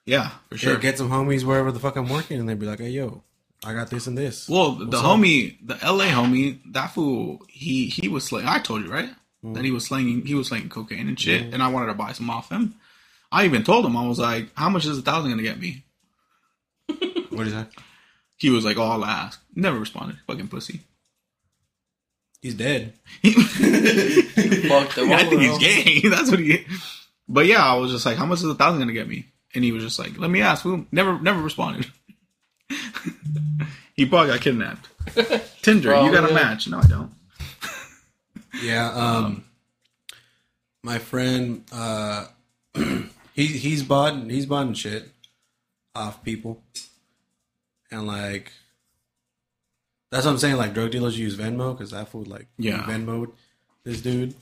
Yeah, for sure. sure. get some homies wherever the fuck I'm working, and they'd be like, "Hey, yo, I got this and this." well, the What's up? homie, the LA homie, that fool, he he was slaying. I told you right that he was slinging. He was slinging cocaine and shit, and I wanted to buy some off him. I even told him I was like, "How much is a thousand gonna get me?" What is that? He was like, "Oh, I'll ask." Never responded. Fucking pussy. He's dead. (laughs) Fuck the I think he's gay. (laughs) That's what he. But yeah, I was just like, "How much is a thousand gonna get me?" And he was just like, "Let me ask." Who never never responded. (laughs) he probably got kidnapped. Tinder, you got a Probably. match? No, I don't. Yeah. Um, my friend, uh, (clears throat) he he's bought he's bought shit off people, and like that's what I'm saying. Like drug dealers use Venmo because that food like Yeah. Venmo this dude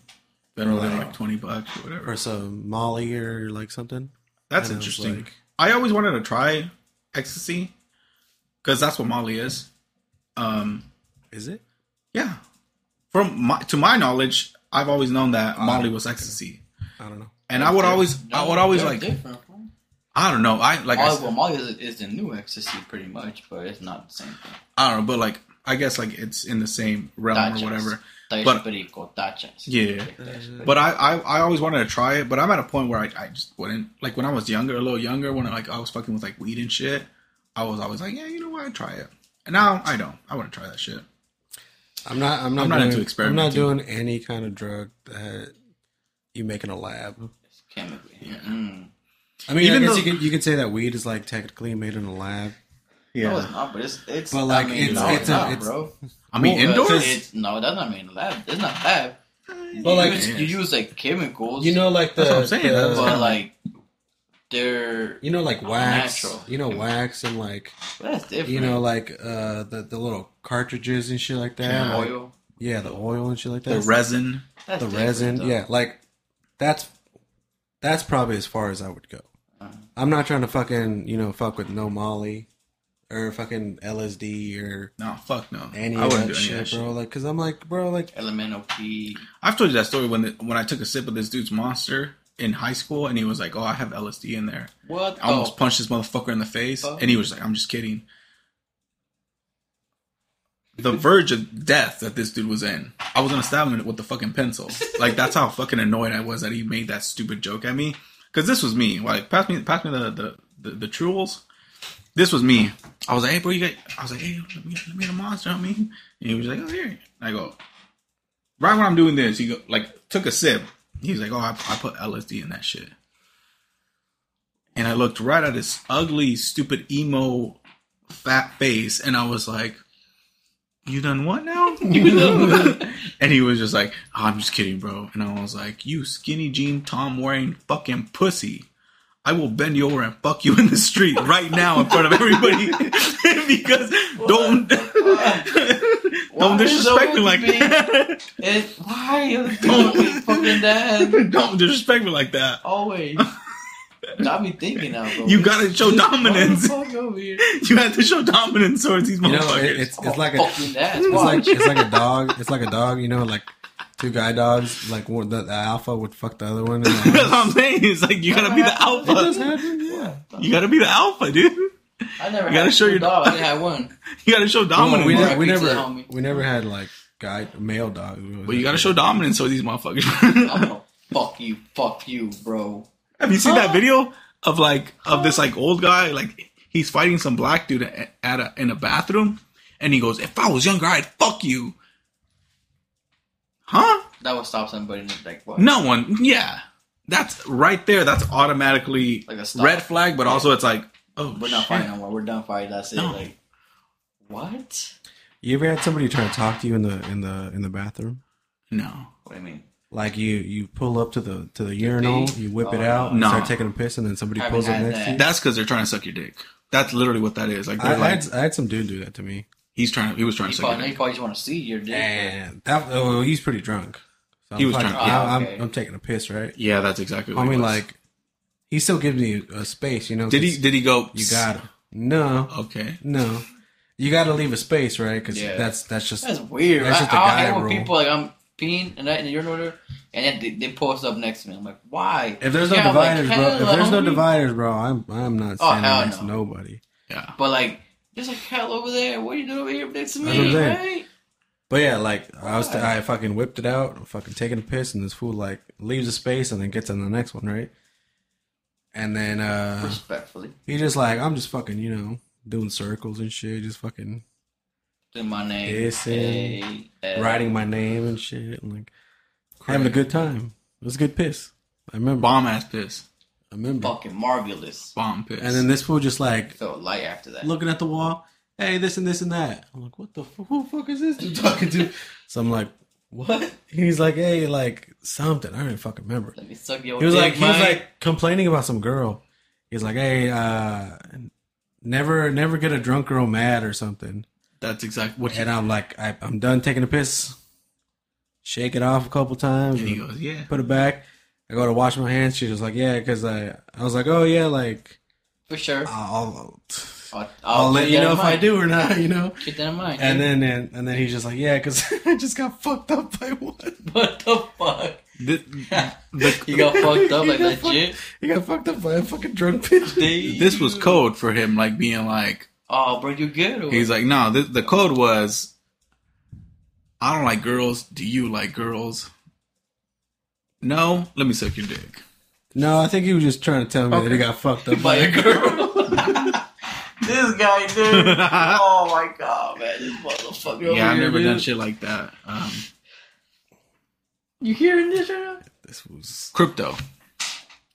only like- like twenty bucks or whatever. or some Molly or like something. That's And I interesting. like- I always wanted to try ecstasy because that's what Molly is. Um, Is it? yeah. From my, to my knowledge, I've always known that Molly was ecstasy, I don't know. And I would always, I would always like, different. I don't know, I like, I, Molly, s- well, Molly is, is the new ecstasy, pretty much, but it's not the same thing. I don't know, but like, I guess like it's in the same realm Tachas. or whatever. Tachas But- perico, tachas. Yeah. Like. But I, I, I always wanted to try it, but I'm at a point where I, I just wouldn't. Like when I was younger, a little younger, when I, like I was fucking with like weed and shit, I was always like, yeah, you know what, I'd try it. And now I don't. I want to try that shit. I'm not. I'm not. I'm not doing, into I'm not doing any kind of drug that you make in a lab. It's chemically. Mm. I mean, Even I guess though- you could you could say that weed is like technically made in a lab. No, it's not, but it's it's. But, like, I mean, it's- no, it's it's, a- not, it's- bro. I mean, Well, indoors. It's, no, that's not made in a lab. It's not lab. But, like, you, use, you use like chemicals. You know, like the, That's what I'm saying, the- but like they're you know, like wax. Natural. You know, wax and like that's different. you know, like uh the the little cartridges and shit like that. Yeah. Like- oil. yeah, the oil and shit like that. the resin. That's the resin. though. Yeah, like that's that's probably as far as I would go. Uh-huh. I'm not trying to fucking you know fuck with no Molly or fucking LSD or No, fuck no. any I of wouldn't that do any shit, of that shit. bro. Like, cause I'm like, bro, like, Elemental P. I've told you that story when the, when I took a sip of this dude's monster in high school, and he was like, "Oh, I have LSD in there." What? I almost Oh, punched this motherfucker in the face, Oh. and he was like, "I'm just kidding." The verge of death that this dude was in, I was gonna stab him with the fucking pencil. Like that's how fucking annoyed I was that he made that stupid joke at me. Because this was me. Like, pass me, pass me the the the, the truels. This was me. I was like, "Hey, bro, you got?" I was like, "Hey, let me let me a monster on me." And he was like, "Oh, here." I go, right when I'm doing this, he go like took a sip. He's like, "Oh, I, I put LSD in that shit." And I looked right at his ugly, stupid emo, fat face, and I was like, you done what now? (laughs) (laughs) and he was just like, oh, I'm just kidding, bro. And I was like, you skinny jean Tom wearing fucking pussy. I will bend you over and fuck you in the street right now in front of everybody (laughs) because don't don't disrespect me like that. It, why? Don't fucking dad. don't disrespect me like that. Always. Got me thinking now, bro. You gotta show dominance. Fuck over here. You have to show dominance towards these You know, motherfuckers. it, it's it's like a fucking dad. it's like it's like a dog. It's like a dog. You know, like two guy dogs. Like one, the, the alpha would fuck the other one. in the (laughs) That's what. I'm saying. It's like you gotta be the It does alpha. happen, yeah. You gotta be the alpha, dude. I never You gotta show your- dog. I (laughs) didn't have one. You gotta show No, dominance. we, Or ne- we pizza never homie. we never had like guy male dogs. But you gotta show dominance towards these motherfuckers. I'm gonna fuck you, fuck you, bro. Have you seen that video of like of this like old guy like he's fighting some black dude at, at a, in a bathroom and he goes, "If I was younger, I'd fuck you." Huh? That would stop somebody. Like what? No one. Yeah, that's right there. That's automatically Like a stop. red flag, but also it's like, oh, We're not shit. fighting no more. We're done fighting. That's it. No. Like what? You ever had somebody try to talk to you in the in the in the bathroom? No, What do you mean? Like you you pull up to the to the urinal, you whip it Oh, out, and no. start taking a piss, and then somebody Haven't pulls up had next to you. that's because they're trying to suck your dick. That's literally what that is. Like I, they're I, had, I had some dude do that to me, he's trying. He was trying You to suck your probably, you dick. probably just want to see your dick. and that oh, he's pretty drunk. So He I'm was like, drunk, yeah, yeah. I'm, I'm taking a piss, right? Yeah, that's exactly. What I it mean, was. like he still gives me a space, you know. did he? 'cause Did he go? You got to No, Okay. no. You got to leave a space, right? Because Yeah. that's that's just That's weird. That's I, just a I guy hate when rule. people like I'm peeing and that in the urinal there, and then they, they post up next to me. I'm like, why? If there's no Yeah, I'm like, dividers, bro. If there's no dividers, bro, I'm I'm not Oh, standing hell next to no. nobody. Yeah. But like, there's a hell over there. What are you doing over here next to That's what I'm me? Right? But yeah, like I was, I fucking whipped it out, I'm fucking taking a piss, and this fool like leaves a space and then gets on the next one, right? And then uh Respectfully, he just like I'm just fucking, you know, doing circles and shit, just fucking in my name, Pissing, Hey, writing my name and shit, and like having a good time. It was a good piss. I remember. Bomb ass piss. I remember. fucking marvelous. Bomb piss. And then this fool just like Felt light after that. looking at the wall. Hey, this and this and that. I'm like, what the f- who the fuck is this dude talking to? (laughs) So I'm like, what? He's like, hey, like something. I don't even fucking remember. Let me suck your He was dick, like, he was like complaining about some girl. He's like, hey, uh, never, never get a drunk girl mad or something. That's exactly what he, And I'm like, I, I'm done taking a piss. Shake it off a couple times. and he goes, yeah. put it back. I go to wash my hands. She was like, yeah, because I, I was like, oh yeah, like for sure. I'll, I'll, I'll, let you know in if I do or not, you know. Keep that in mind. And dude. then and, and then he's just like, yeah, because (laughs) I just got fucked up by one. (laughs) what the fuck? The, the, (laughs) You got fucked up like got that fucked- shit. He got fucked up by a fucking drunk bitch. this was code for him, like being like, Oh, bro, you good? Or he's like, no, the, the code was, I don't like girls. Do you like girls? No, let me suck your dick. No, I think he was just trying to tell me that he got fucked up (laughs) by a girl. (laughs) this guy, dude. (laughs) Oh my god, man, this motherfucker. over yeah, I've here, never dude. done shit like that. Um, You hearing this right now? This was crypto.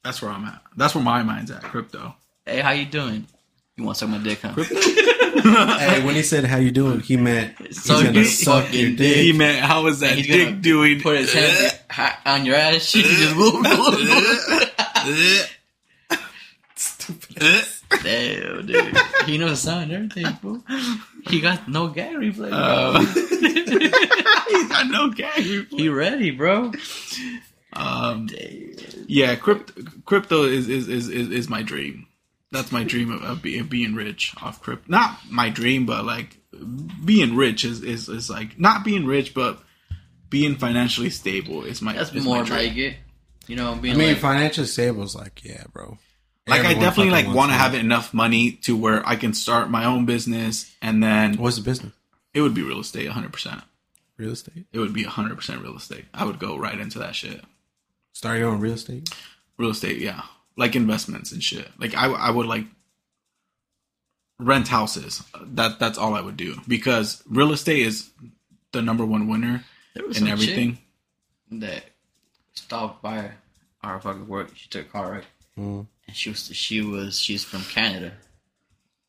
That's where I'm at. That's where my mind's at. Crypto. Hey, how you doing? You want to suck my dick, huh? (laughs) hey, when he said how you doing, he meant he's Suck gonna your suck your dick. dick. He meant, how is that He's dick gonna doing? Put his hand on your ass. She can just (laughs) move. Damn, dude. He knows the sound and everything, bro. He got no gag reflex, bro. Uh, (laughs) He's got no gag. Replay. He ready, bro. Um, Damn. yeah, crypto, crypto is, is, is, is, is my dream. That's my dream of, of being, being rich off crypto. Not my dream, but like being rich is, is, is like not being rich, but being financially stable is my That's is more my dream. like it. You know, I being mean, like, financial stable is like, yeah, bro. Like I definitely like want to have enough money to where I can start my own business, and then What's the business? it would be real estate, hundred percent. Real estate. It would be hundred percent real estate. I would go right into that shit. Start your own real estate. real estate yeah like investments and shit like i, I would like rent houses that that's all i would do because real estate is the number one winner in everything that stopped by our fucking work. She took a car right, Mm. and she was she was she's from Canada,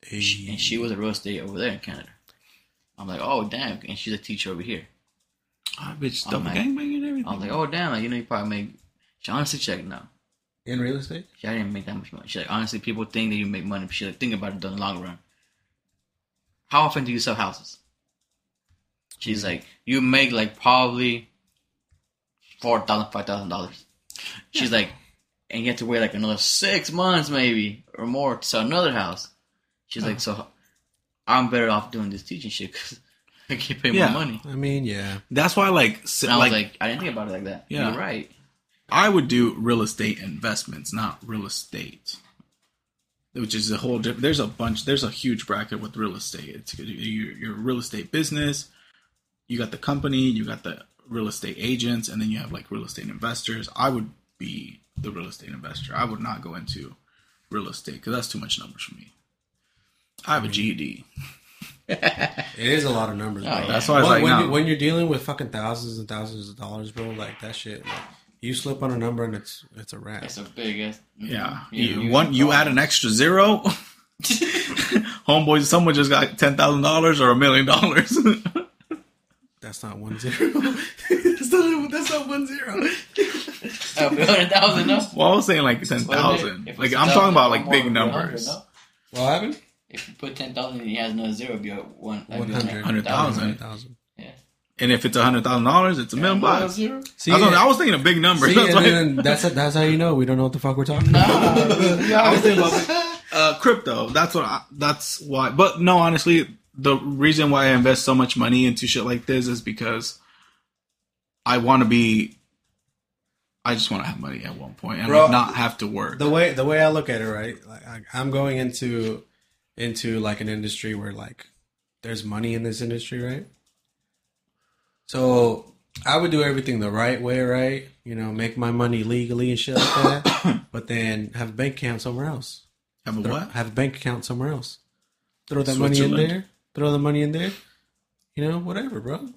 Hey. and she was a real estate over there in Canada. I'm like, oh damn, and she's a teacher over here. Ah, bitch, Oh, double man. gangbanging and everything. I'm like, oh damn, like you know you probably make. She honestly checked now. In real estate? She I didn't make that much money. She's like, honestly, people think that you make money. But she's like, think about it in the long run. How often do you sell houses? She's mm-hmm. like, you make like probably four thousand, five thousand dollars. She's like, (laughs) and you have to wait like another six months maybe or more to sell another house. She's like, uh-huh. so I'm better off doing this teaching shit because (laughs) I can pay Yeah. more money. I mean, yeah. That's why, like, s- And I was like, like, I didn't think about it like that. Yeah. You're right. I would do real estate investments, not real estate. Which is a whole different. There's a bunch. There's a huge bracket with real estate. It's your, your real estate business. You got the company. You got the real estate agents, and then you have like real estate investors. I would be the real estate investor. I would not go into real estate because that's too much numbers for me. I have a GED. (laughs) It is a lot of numbers, bro. Oh, yeah. That's why I was When- like, when, no. you, when you're dealing with fucking thousands and thousands of dollars, bro, like that shit, like you slip on a number and it's it's a wrap. It's a big ass. Mm-hmm. Yeah, Yeah, you, you- one you add an extra zero. (laughs) Homeboys, someone just got ten thousand dollars or a million dollars. (laughs) That's not one zero. (laughs) that's not that's not one zero. A hundred thousand, no? Well, I was saying like ten thousand. If Like I'm talking about like big would be 100, numbers. What happened? If you put ten thousand and he has no zero, it'd be a one. that'd be 100. 100,000. thousand. Yeah. And if it's a hundred thousand dollars, it's a million bucks. See, I, was, I was thinking a big number. see, (laughs) That's and why- then that's that's how you know we don't know what the fuck we're talking about. I was thinking about uh, crypto. That's what. I, that's why. But no, honestly, the reason why I invest so much money into shit like this is because I want to be. I just want to have money at one point and Bro, like, not have to work. the way the way I look at it, right? Like I, I'm going into into like an industry where like there's money in this industry, right? So I would do everything the right way, right? You know, make my money legally and shit like that, (coughs) but then have a bank account somewhere else. have a Throw- what? Have a bank account somewhere else. Throw that money in there. Throw the money in there. You know, whatever, bro. You know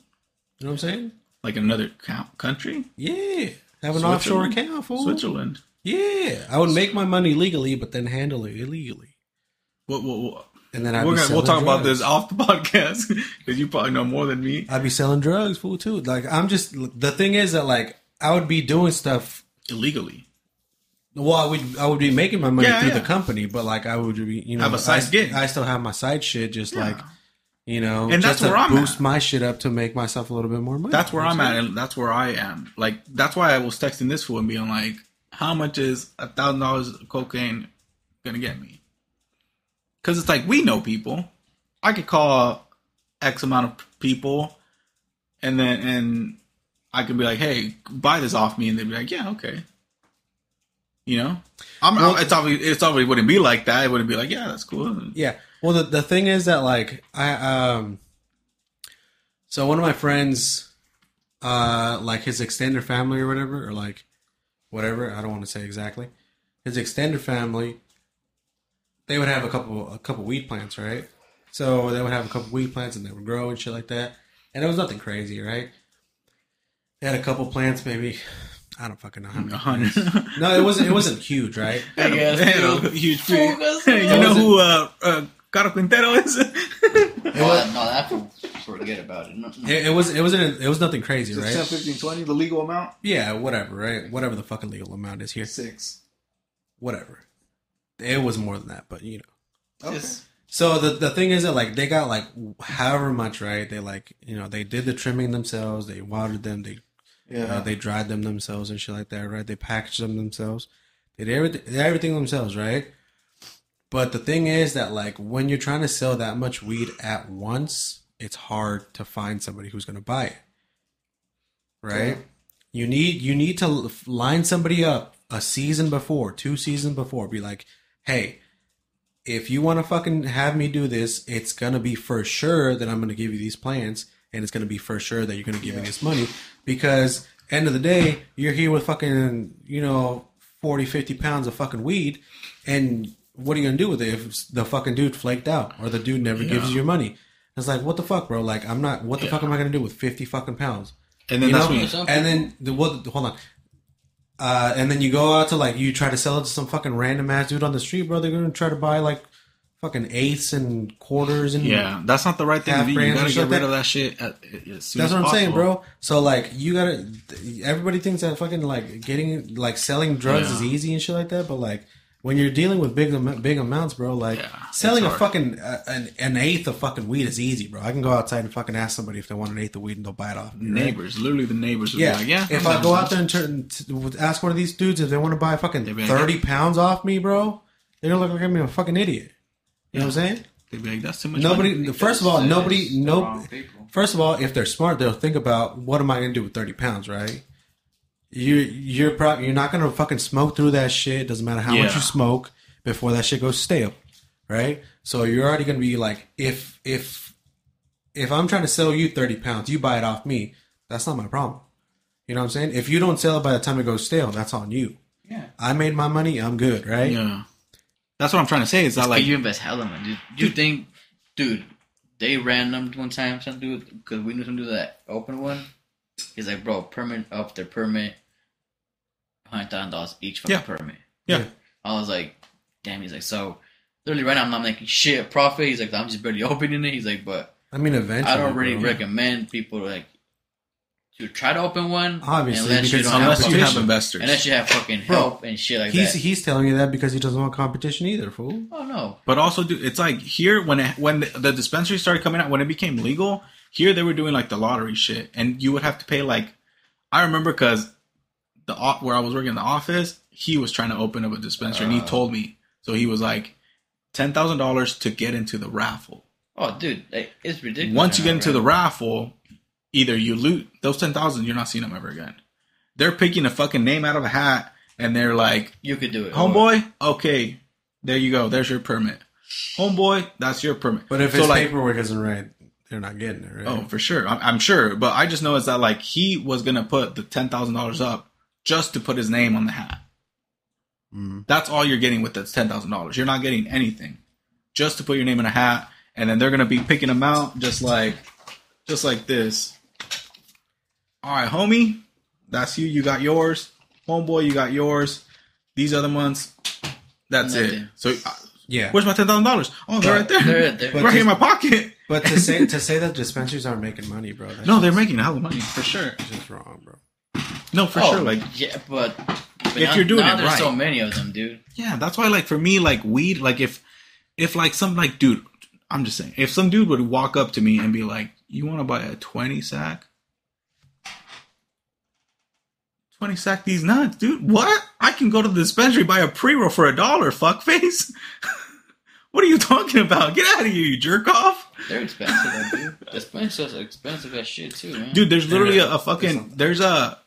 what I'm saying? Like another country? Yeah. Have an offshore account, fool. Switzerland. Yeah. I would make my money legally, but then handle it illegally. What, what, what? And then I'd We're gonna, we'll talk about this off the (laughs) podcast because you probably know more than me. I'd be selling drugs, fool, too. Like, I'm just, the thing is that, like, I would be doing stuff. Illegally. Well, I would, I would be making my money Yeah, through yeah. the company, but like, I would be, you know, Have a side I, gig. I still have my side shit, just like, you know, And just that's where to I'm boost at. my shit up to make myself a little bit more money. That's where I'm at, and that's where I am. Like that's why I was texting this fool and being like, "How much is a thousand dollars of cocaine gonna get me?" Because it's like we know people. I could call X amount of people, and then and I could be like, "Hey, buy this off me," and they'd be like, "Yeah, okay." You know, I'm. Well- it's obviously it's obviously wouldn't be like that. It wouldn't be like, "Yeah, that's cool." Yeah. Well, the the thing is that like I um. So one of my friends, uh, like his extended family or whatever, or like whatever. I don't want to say exactly. His extended family, they would have a couple a couple weed plants, right? So they would have a couple weed plants and they would grow and shit like that. And it was nothing crazy, right? They had a couple plants, maybe. I don't fucking know how many. A hundred. No, it wasn't. It wasn't huge, right? (laughs) I guess, They had a huge fee. (laughs) You know who uh, uh, Caro Quintero is? (laughs) No, that, no, that fool, forget about it. No, no. It, it was. It wasn't. It was nothing crazy, right? 10, 15, 20, the legal amount? Yeah, whatever, right? Whatever the fucking legal amount is here. Six. Whatever. It was more than that, but you know. Okay. Just- So the the thing is that like they got like however much, right? They like you know they did the trimming themselves, they watered them, they Yeah. uh, they dried them themselves and shit like that, right? They packaged them themselves, they did everything, they did everything themselves, right? But the thing is that like when you're trying to sell that much weed at once, it's hard to find somebody who's gonna buy it, right? You need you need to line somebody up a season before, two seasons before, be like, hey, if you want to fucking have me do this, it's gonna be for sure that I'm gonna give you these plans, and it's gonna be for sure that you're gonna give me this money because end of the day, you're here with fucking you know 40, 50 pounds of fucking weed, and what are you gonna do with it if the fucking dude flaked out or the dude never gives you your money? It's like what the fuck, bro? Like I'm not. What the fuck am I gonna do with fifty fucking pounds? And then You that's know? when you, and then the what? Hold on. Uh, and then you go out to like you try to sell it to some fucking random ass dude on the street, bro. They're gonna try to buy like fucking eighths and quarters and Yeah, that's not the right thing to do. You gotta get rid that- of that shit. At, as soon That's what I'm saying, bro. So like, you gotta. Everybody thinks that fucking like getting like selling drugs Yeah. is easy and shit like that, but like when you're dealing with big big amounts, bro, like Yeah, selling a hard. fucking uh, an, an eighth of fucking weed is easy, bro. I can go outside and fucking ask somebody if they want an eighth of weed and they'll buy it off. me, right? Neighbors, literally the neighbors. Would Yeah, be like, yeah. If I'm I down. go out there and turn, t- ask one of these dudes if they want to buy fucking like, thirty pounds off me, bro, they're gonna look like I'm a fucking idiot. You know what I'm saying? they'd be like, that's too much. Nobody. money. First of all, nobody. It's No. First of all, if they're smart, they'll think about what am I going to do with thirty pounds, right? You you're probably you're not going to fucking smoke through that shit. Doesn't matter how much you smoke before that shit goes stale, right? So you're already going to be like, if if if I'm trying to sell you thirty pounds, you buy it off me. That's not my problem. You know what I'm saying? If you don't sell it by the time it goes stale, that's on you. Yeah. I made my money. I'm good, right? Yeah, that's what I'm trying to say. Is that Like like you invest hella man, dude. You think, dude? They random one time some dude because we knew some dude that opened one. He's like, bro, permit up their permit, hundred thousand dollars each for Yeah. permit. Yeah. I was like, damn. He's like, so literally right now I'm not making shit profit. He's like, I'm just barely (laughs) opening it. He's like, but I mean, eventually. I don't really bro. recommend people like to try to open one. Obviously, unless you because don't unless have you have investors. unless you have fucking Bro, help and shit like He's that. he's telling you that because he doesn't want competition either, fool. oh no, But also, dude, it's like here when it, when the, the dispensary started coming out, when it became legal, here they were doing like the lottery shit, and you would have to pay like, I remember because the where I was working in the office, he was trying to open up a dispensary, and he uh. told me so he was like ten thousand dollars to get into the raffle. oh dude, it's ridiculous. Once you get into right? the raffle, either you loot those ten thousand, you're not seeing them ever again. They're picking a fucking name out of a hat, and they're like, you could do it, "Homeboy, okay, there you go. There's your permit. Homeboy, that's your permit." But if So, his like, paperwork isn't right, they're not getting it right. Oh, for sure. I'm, I'm sure. But I just know is that like he was gonna put the ten thousand dollars up just to put his name on the hat. Mm. That's all you're getting with that ten thousand dollars. You're not getting anything, just to put your name in a hat, and then they're gonna be picking them out just like, just like this. All right, homie, that's you. You got yours. Homeboy, you got yours. These other months, that's it. So, uh, Yeah. where's my ten thousand dollars? Oh, they're right there. They're right there. But right here in my pocket. (laughs) But to say to say that dispensaries aren't making money, bro. That's No, they're making a hell of money for sure. just wrong, bro. No, for oh, sure. Like, yeah, but, but If now, you're doing now it there's right. so many of them, dude. yeah, that's why. Like for me, like weed. Like if, if like some like dude, I'm just saying, if some dude would walk up to me and be like, "You want to buy a twenty sack?" Twenty sack these nuts, dude. What? I can go to the dispensary buy a pre roll for a dollar. Fuck face. (laughs) what are you talking about? Get out of here, you jerk off. They're expensive, though, dude. Dispensaries are expensive as shit too, man. Dude, there's literally a, a fucking there's a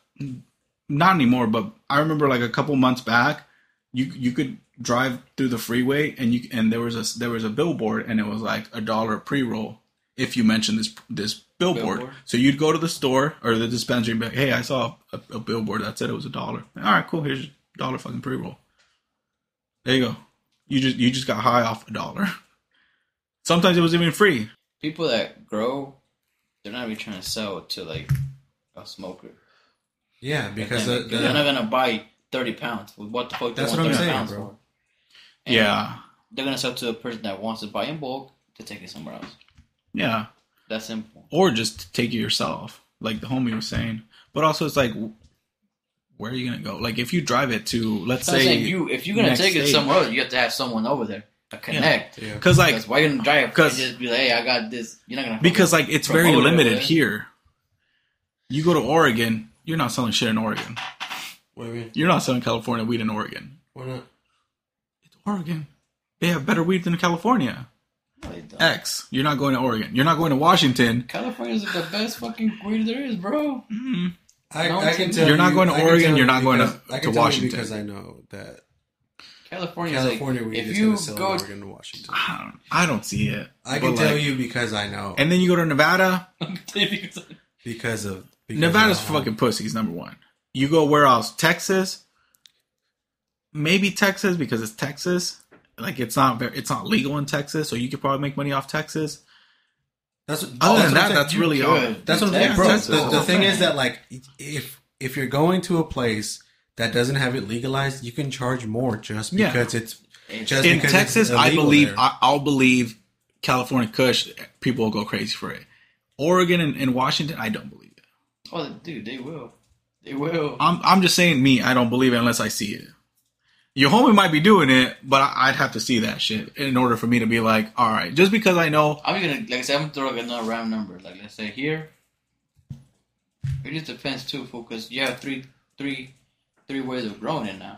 not anymore, but I remember like a couple months back, you you could drive through the freeway and you and there was a there was a billboard and it was like a dollar pre roll if you mentioned this this billboard. Billboard? So you'd go to the store or the dispensary and be like, hey, I saw a, a billboard that said it was a dollar. All right, cool. Here's your dollar fucking pre roll. There you go. You just you just got high off a dollar. (laughs) Sometimes it was even free. People that grow, they're not really trying to sell to like a smoker. Yeah, because Then the, they're not gonna buy thirty pounds. What the fuck? That's they what want I'm 30 saying, pounds bro. for? Yeah, they're gonna sell to a person that wants to buy in bulk to take it somewhere else. yeah. That's simple. or just take it yourself, like the homie was saying. But also, it's like, where are you gonna go? Like, if you drive it to, let's So say, you, if you're gonna take it state. somewhere else, you have to have someone over there to connect. yeah. because like, Because why you gonna drive? 'cause- Because just be like, hey, I got this. You're not gonna because like, it's very Promote it, limited here. You go to Oregon, you're not selling shit in Oregon. What do you mean? You're not selling California weed in Oregon. Why not? It's Oregon. They have better weed than California. Fucking- X. You're not going to Oregon. You're not going to Washington. California's like the best fucking weed there is, bro. Mm-hmm. I, No, I can tell You're not going to I Oregon, you're not going to- because- I to can tell you Washington. because I know that California. California like, weed if is you going to sell go, in Oregon to Washington. I don't, I don't see it. I can tell like- you because I know. And then you go to Nevada. because of because Nevada's of, fucking pussies. Number one. You go where else? Texas. Maybe Texas because it's Texas. Like it's not very, it's not legal in Texas, so you could probably make money off Texas. That's Other oh, than that, that's saying. really You all. That's what I'm saying, bro. The, the thing is that like if if you're going to a place that doesn't have it legalized, you can charge more just Yeah. because it's Just in because Texas, it's I believe there. I, I'll believe California Kush. People will go crazy for it. Oregon and, and Washington, I don't believe it. Oh, dude, they will. They will. I'm I'm just saying me. I don't believe it unless I see it. Your homie might be doing it, but I, I'd have to see that shit in order for me to be like, all right. Just because I know, I'm gonna like I said, I'm gonna throw like another round number. Like let's say here. It just depends too, fool, because you have three, three, three ways of growing it now.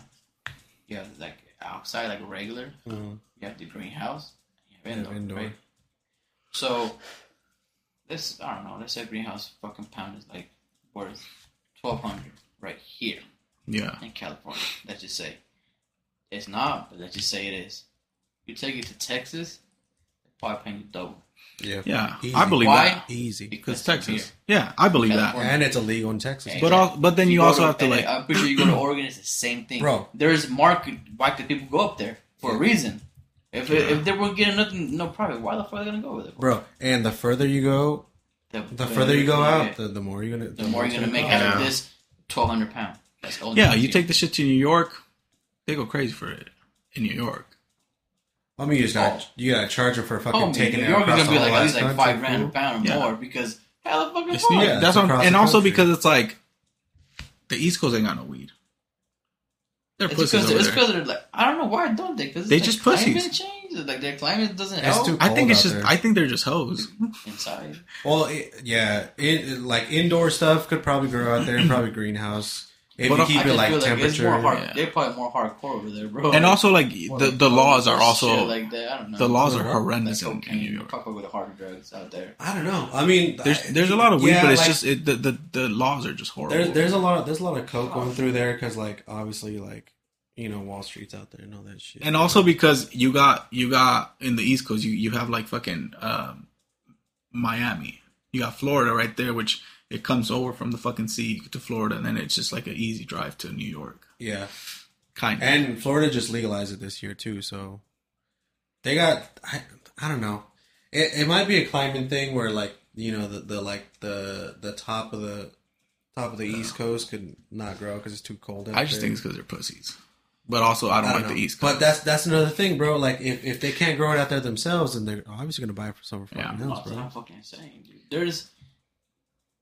You have like outside, like regular. Mhm. You have the greenhouse. You have indoor. indoor. Right? So this, I don't know. Let's say greenhouse fucking pound is like worth twelve hundred right here yeah, in California. Let's just say it's not, but let's just say it is. You take it to Texas, they're probably paying you double. yeah, yeah, Easy. I believe Why? that easy. because Texas. Yeah, I believe that. And it's illegal in Texas. Hey, But all, but then you go also have to like, I'm pretty sure you go to Oregon, it's the same thing, Bro. There's market. Why could people go up there for a reason? If if they weren't getting nothing, no profit, why the fuck are they gonna go with it? Bro, and the further you go, the further you go out, the, the more you're gonna the more you're gonna make out of this twelve hundred pound. That's only yeah, you take the shit to New York, they go crazy for it in New York. I mean, you just got oh. you got to charge them for fucking Oh, taking New it York is across gonna be like whole at least like five grand a pound or Yeah. more because hella fucking It's New. York. Yeah, That's it's what, I'm- and also country. because it's like the East Coast ain't got no weed. They're It's pussies because over it's there. because they're like I don't know why don't they? Because They like just climate pussies. change. Like their climate doesn't It's help too- I think it's just. there. I think they're just hoes. (laughs) inside. Well, it, yeah, it, like indoor stuff could probably grow out there, probably greenhouse. If But you keep I it like feel like temperature. more hard. yeah. They're probably more hardcore over there, bro. And also, like More the like the laws are shit also like that. I don't know. the laws are horrendous like in, in New York. fuck with the harder drugs out there. I don't know. I mean, There's I- there's a lot of weed, yeah, but it's like, just it, the, the the laws are just horrible. there's there's a lot of there's a lot of coke going through there because like obviously like you know Wall Street's out there and all that shit. and also because you got you got in the East Coast, you you have like fucking um, Miami. You got Florida right there, which it comes over from the fucking sea to Florida, and then it's just like an easy drive to New York. yeah, Kind of. and Florida just legalized it this year too, so they got I, I don't know. It, it might be a climate thing where like you know the, the like the the top of the top of the East Coast could not grow because it's too cold. Out I just there. think it's because they're pussies. But also, I don't, I don't like know. the East Coast. But that's that's another thing, bro. Like if, if they can't grow it out there themselves, then they're obviously gonna buy it from somewhere Yeah. fucking No, else, bro. I'm fucking saying, dude. There's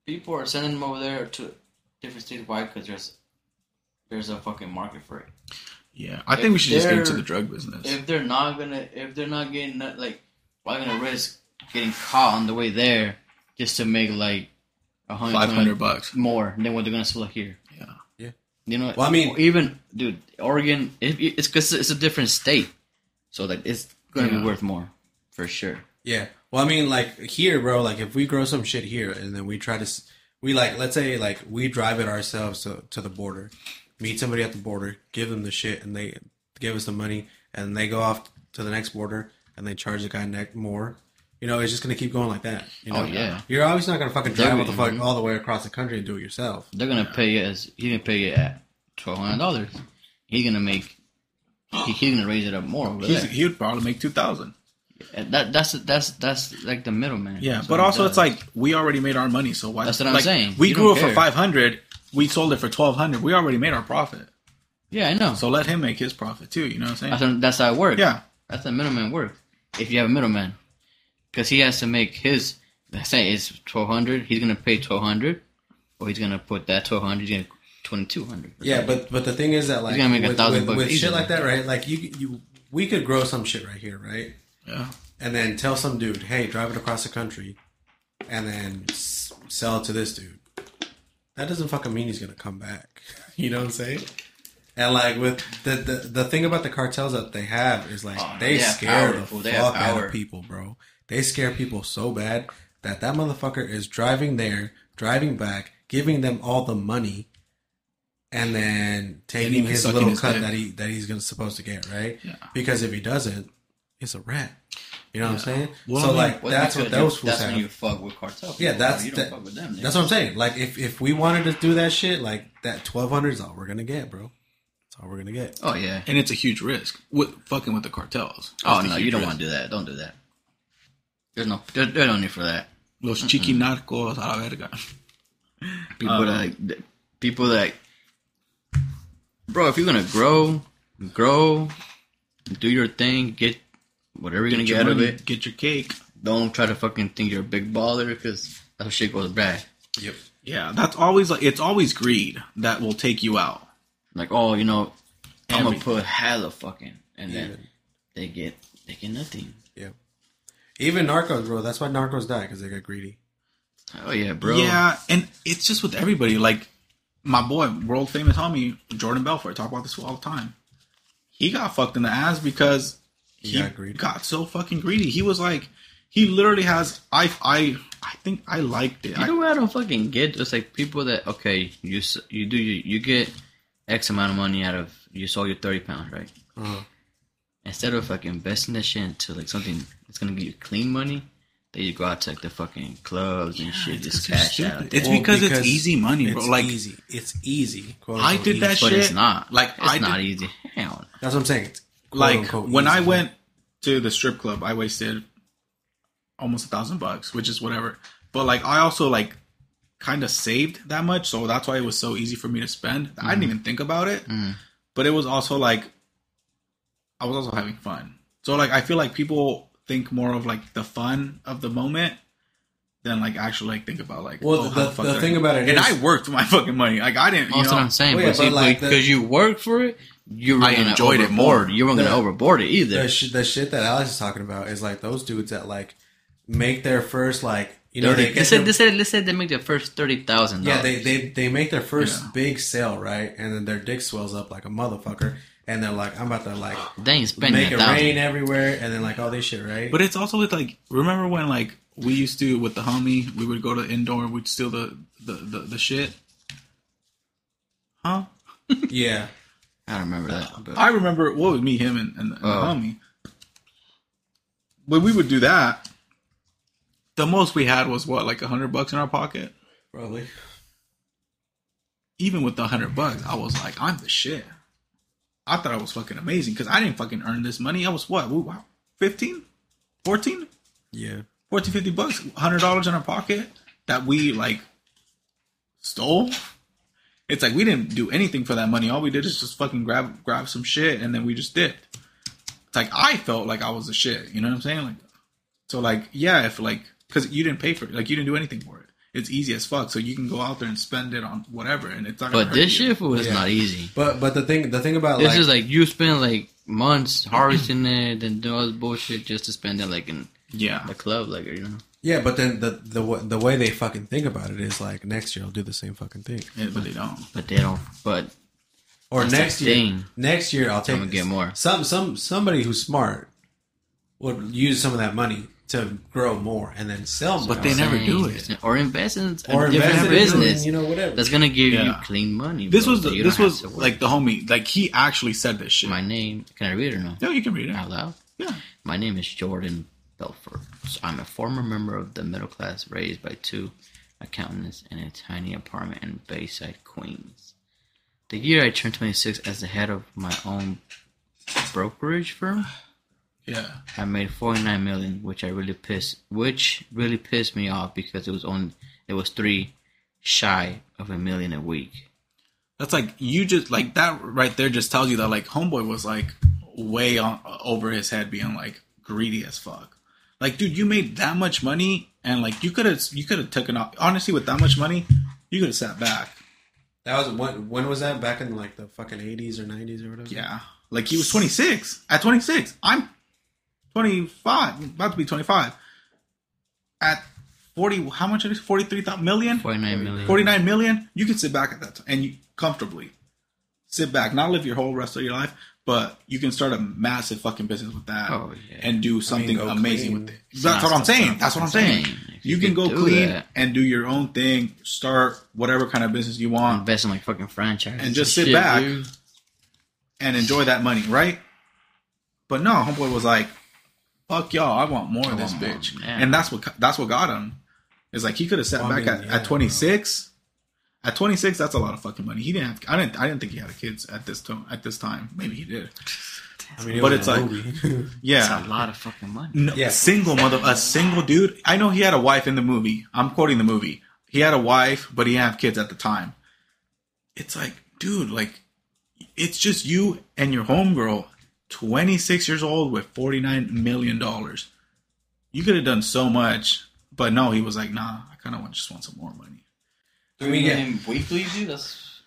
people are sending them over there to different states. Why? Because there's there's a fucking market for it. yeah, I if think we should just get into the drug business. If they're not gonna, if they're not getting like, why gonna risk getting caught on the way there just to make like a hundred Five hundred bucks. more than what they're gonna sell here? Yeah. Yeah. You know, Well, I mean- even dude, Oregon, it, it's because it's a different state, so like it's gonna Yeah. be worth more for sure. Yeah. Well, I mean, like here, bro. Like if we grow some shit here, and then we try to, we like, let's say, like we drive it ourselves to to the border, meet somebody at the border, give them the shit, and they give us the money, and they go off to the next border, and they charge the guy neck more. You know, it's just gonna keep going like that. You oh, know? Oh, yeah. You're obviously not gonna fucking drive They're- what the fuck all the way across the country and do it yourself. They're gonna pay you as he's gonna pay you at twelve hundred dollars. He's gonna make. He, he's gonna raise it up more He's, there. he would probably make two thousand. And That that's that's that's like the middleman. Yeah, That's but also does. it's like we already made our money, so why? That's what I'm like, saying. We You grew it don't for five hundred. We sold it for twelve hundred. We already made our profit, yeah, I know. so let him make his profit too. You know what I'm saying? That's, that's how it works. Yeah. That's how middleman works. If you have a middleman, because he has to make his. Let's say it's twelve hundred. He's gonna pay twelve hundred, or he's gonna put that twelve hundred. He's gonna twenty two hundred. Yeah, but but the thing is that like gonna make a with, thousand with, bucks with shit like that, right? Like you you we could grow some shit right here, right? Yeah. and then tell some dude, hey, drive it across the country, and then s- sell it to this dude. That doesn't fucking mean he's gonna come back. (laughs) You know what I'm saying? And like with the the, the thing about the cartels that they have is like Oh, they, they scare power, the fool. Fuck out of people, bro. They scare people so bad that that motherfucker is driving there, driving back, giving them all the money, and then taking his little his cut dick. that he that he's gonna supposed to get, right? Yeah. Because if he doesn't, it's a rat. You know what I'm saying? Well, so I mean, like Well, that's what because those you- fools That's have. when you fuck with cartel. Yeah, that's you don't that- fuck with them. That's what I'm saying. Like if if we wanted to do that shit, like that 1200 is all we're gonna get, bro. That's all we're gonna get. Oh yeah. And it's a huge risk with fucking with the cartels. Oh That's the no, you don't want to do that. Don't do that. There's no, there, there's no need for that. Los chiquinarcos a la verga. (laughs) People Um, that, that- people that, bro, if you're gonna grow, grow, do your thing, get whatever you're gonna your get out of it. Get your cake. Don't try to fucking think you're a big baller because that shit goes bad. Yep. Yeah, that's always like it's always greed that will take you out. Like, oh, you know, I'm gonna put hella fucking, and then Yeah. they get they get nothing. Yep. Even Narcos, bro. That's why Narcos die because they got greedy. Oh yeah, bro. Yeah, and it's just with everybody. Like my boy, world famous homie Jordan Belfort. Talk about this all the time. He got fucked in the ass because He he got greedy. got so fucking greedy. He was like, he literally has. I I I think I liked it. You I, know what I don't fucking get? It's like people that okay, you you do you you get X amount of money out of you sold your thirty pounds, right? Uh-huh. Instead of fucking investing that shit into like something that's gonna give you clean money, then you go out to like the fucking clubs and shit, just it's cash out. It's there. because it's easy money, bro. It's Like- easy. It's easy. quote, I unquote, did that shit, but it's not. like, it's I not did- easy. Hell, no. That's what I'm saying. It's quote, like unquote, when I went to the strip club, I wasted almost a thousand bucks, which is whatever. But like I also like kind of saved that much, so that's why it was so easy for me to spend. I didn't mm. even think about it, mm. but it was also like I was also having fun. So like I feel like people think more of like the fun of the moment than like actually like think about like Well, oh, the- how the fuck I- thing about it and is- I worked my fucking money like I didn't you That's know what I'm saying. Well, yeah, but see, like, because the- you worked for it, you were I enjoyed it more. You weren't gonna overboard it either. the, sh- the shit that Alex is talking about is like those dudes that like make their first like you know they they get said, their- they said, they said they make their first thirty thousand. yeah they, they they make their first Yeah. big sale right and then their dick swells up like a motherfucker and they're like I'm about to like Then you spend make a it thousand. rain everywhere and then like all this shit right But it's also with like remember when like we used to with the homie we would go to indoor and we'd steal the the the, the shit. Huh? yeah (laughs) I don't remember that. Uh, but I remember what was me, him, and, and, the- and Oh. the homie. When we would do that, the most we had was what, like a hundred bucks in our pocket. probably Even with the hundred bucks, I was like, I'm the shit. I thought I was fucking amazing because I didn't fucking earn this money. I was what, wow, 15, 14, yeah 14, 50 bucks, hundred dollars in our pocket that we like stole. It's like we didn't do anything for that money. All we did is just fucking grab grab some shit and then we just dipped. It's like I felt like I was the shit. You know what I'm saying? Like, so like yeah, if like because you didn't pay for it, like you didn't do anything for it. It's easy as fuck. So you can go out there and spend it on whatever, and it's not. But this you. shit was Yeah. not easy. but but the thing the thing about This like is like you spend like months harvesting it, and do all this bullshit just to spend it like in yeah, the club, like you know. Yeah but then the the the way they fucking think about it is like next year I'll do the same fucking thing Yeah, but they don't. But they don't. But or That's the next year thing. next year I'll take gonna get more. some some somebody who's smart would use some of that money to grow more and then sell more But they never do saying, it. Or invest in a or different invest in business. it, you know whatever That's gonna give you clean money. This bro, was the, this was have to work. like the homie. Like he actually said this shit. my name. Can I read it or no? no, you can read it. Out loud. Yeah. My name is Jordan Belfort. So I'm a former member of the middle class raised by two accountants in a tiny apartment in Bayside, Queens. The year I turned 26 as the head of my own brokerage firm, Yeah. I made 49 million, which I really pissed, which really pissed me off because it was only it was three shy of a million a week. That's like you just like that right there just tells you that like homeboy was like way on over his head being like greedy as fuck. Like dude, you made that much money and like you could have you could have taken off honestly with that much money, you could have sat back. that was when when was that back in like the fucking 80s or 90s or whatever Yeah. Like he was 26. At 26, I'm 25, about to be 25. At 40 how much is forty three million? Forty nine million. Forty nine million. you could sit back at that time and you comfortably sit back, not live your whole rest of your life, but you can start a massive fucking business with that Oh, yeah. and do something go amazing clean. with it. It's That's what I'm saying. That's what I'm saying. saying. You you can could go clean that. and do your own thing, start whatever kind of business you want, Invest in like fucking franchise And just sit back. and enjoy that money, right? But no, homeboy was like, "Fuck y'all, I want more of this want more, bitch," and that's what that's what got him. Is like he could have sat Well, I back mean, at, yeah, at 26. At 26, that's a lot of fucking money. He didn't have. I didn't. I didn't think he had kids at this time. At this time, maybe he did. I mean, But was it's a like- movie. (laughs) Yeah, That's a lot of fucking money. no, Yeah. single mother, a single dude. I know he had a wife in the movie. I'm quoting the movie. He had a wife, but he didn't have kids at the time. It's like, dude, like, it's just you and your homegirl, 26 years old with 49 million dollars. You could have done so much, but no, he was like, nah, I kind of want just want some more money. I mean, yeah, Million weekly, dude. That's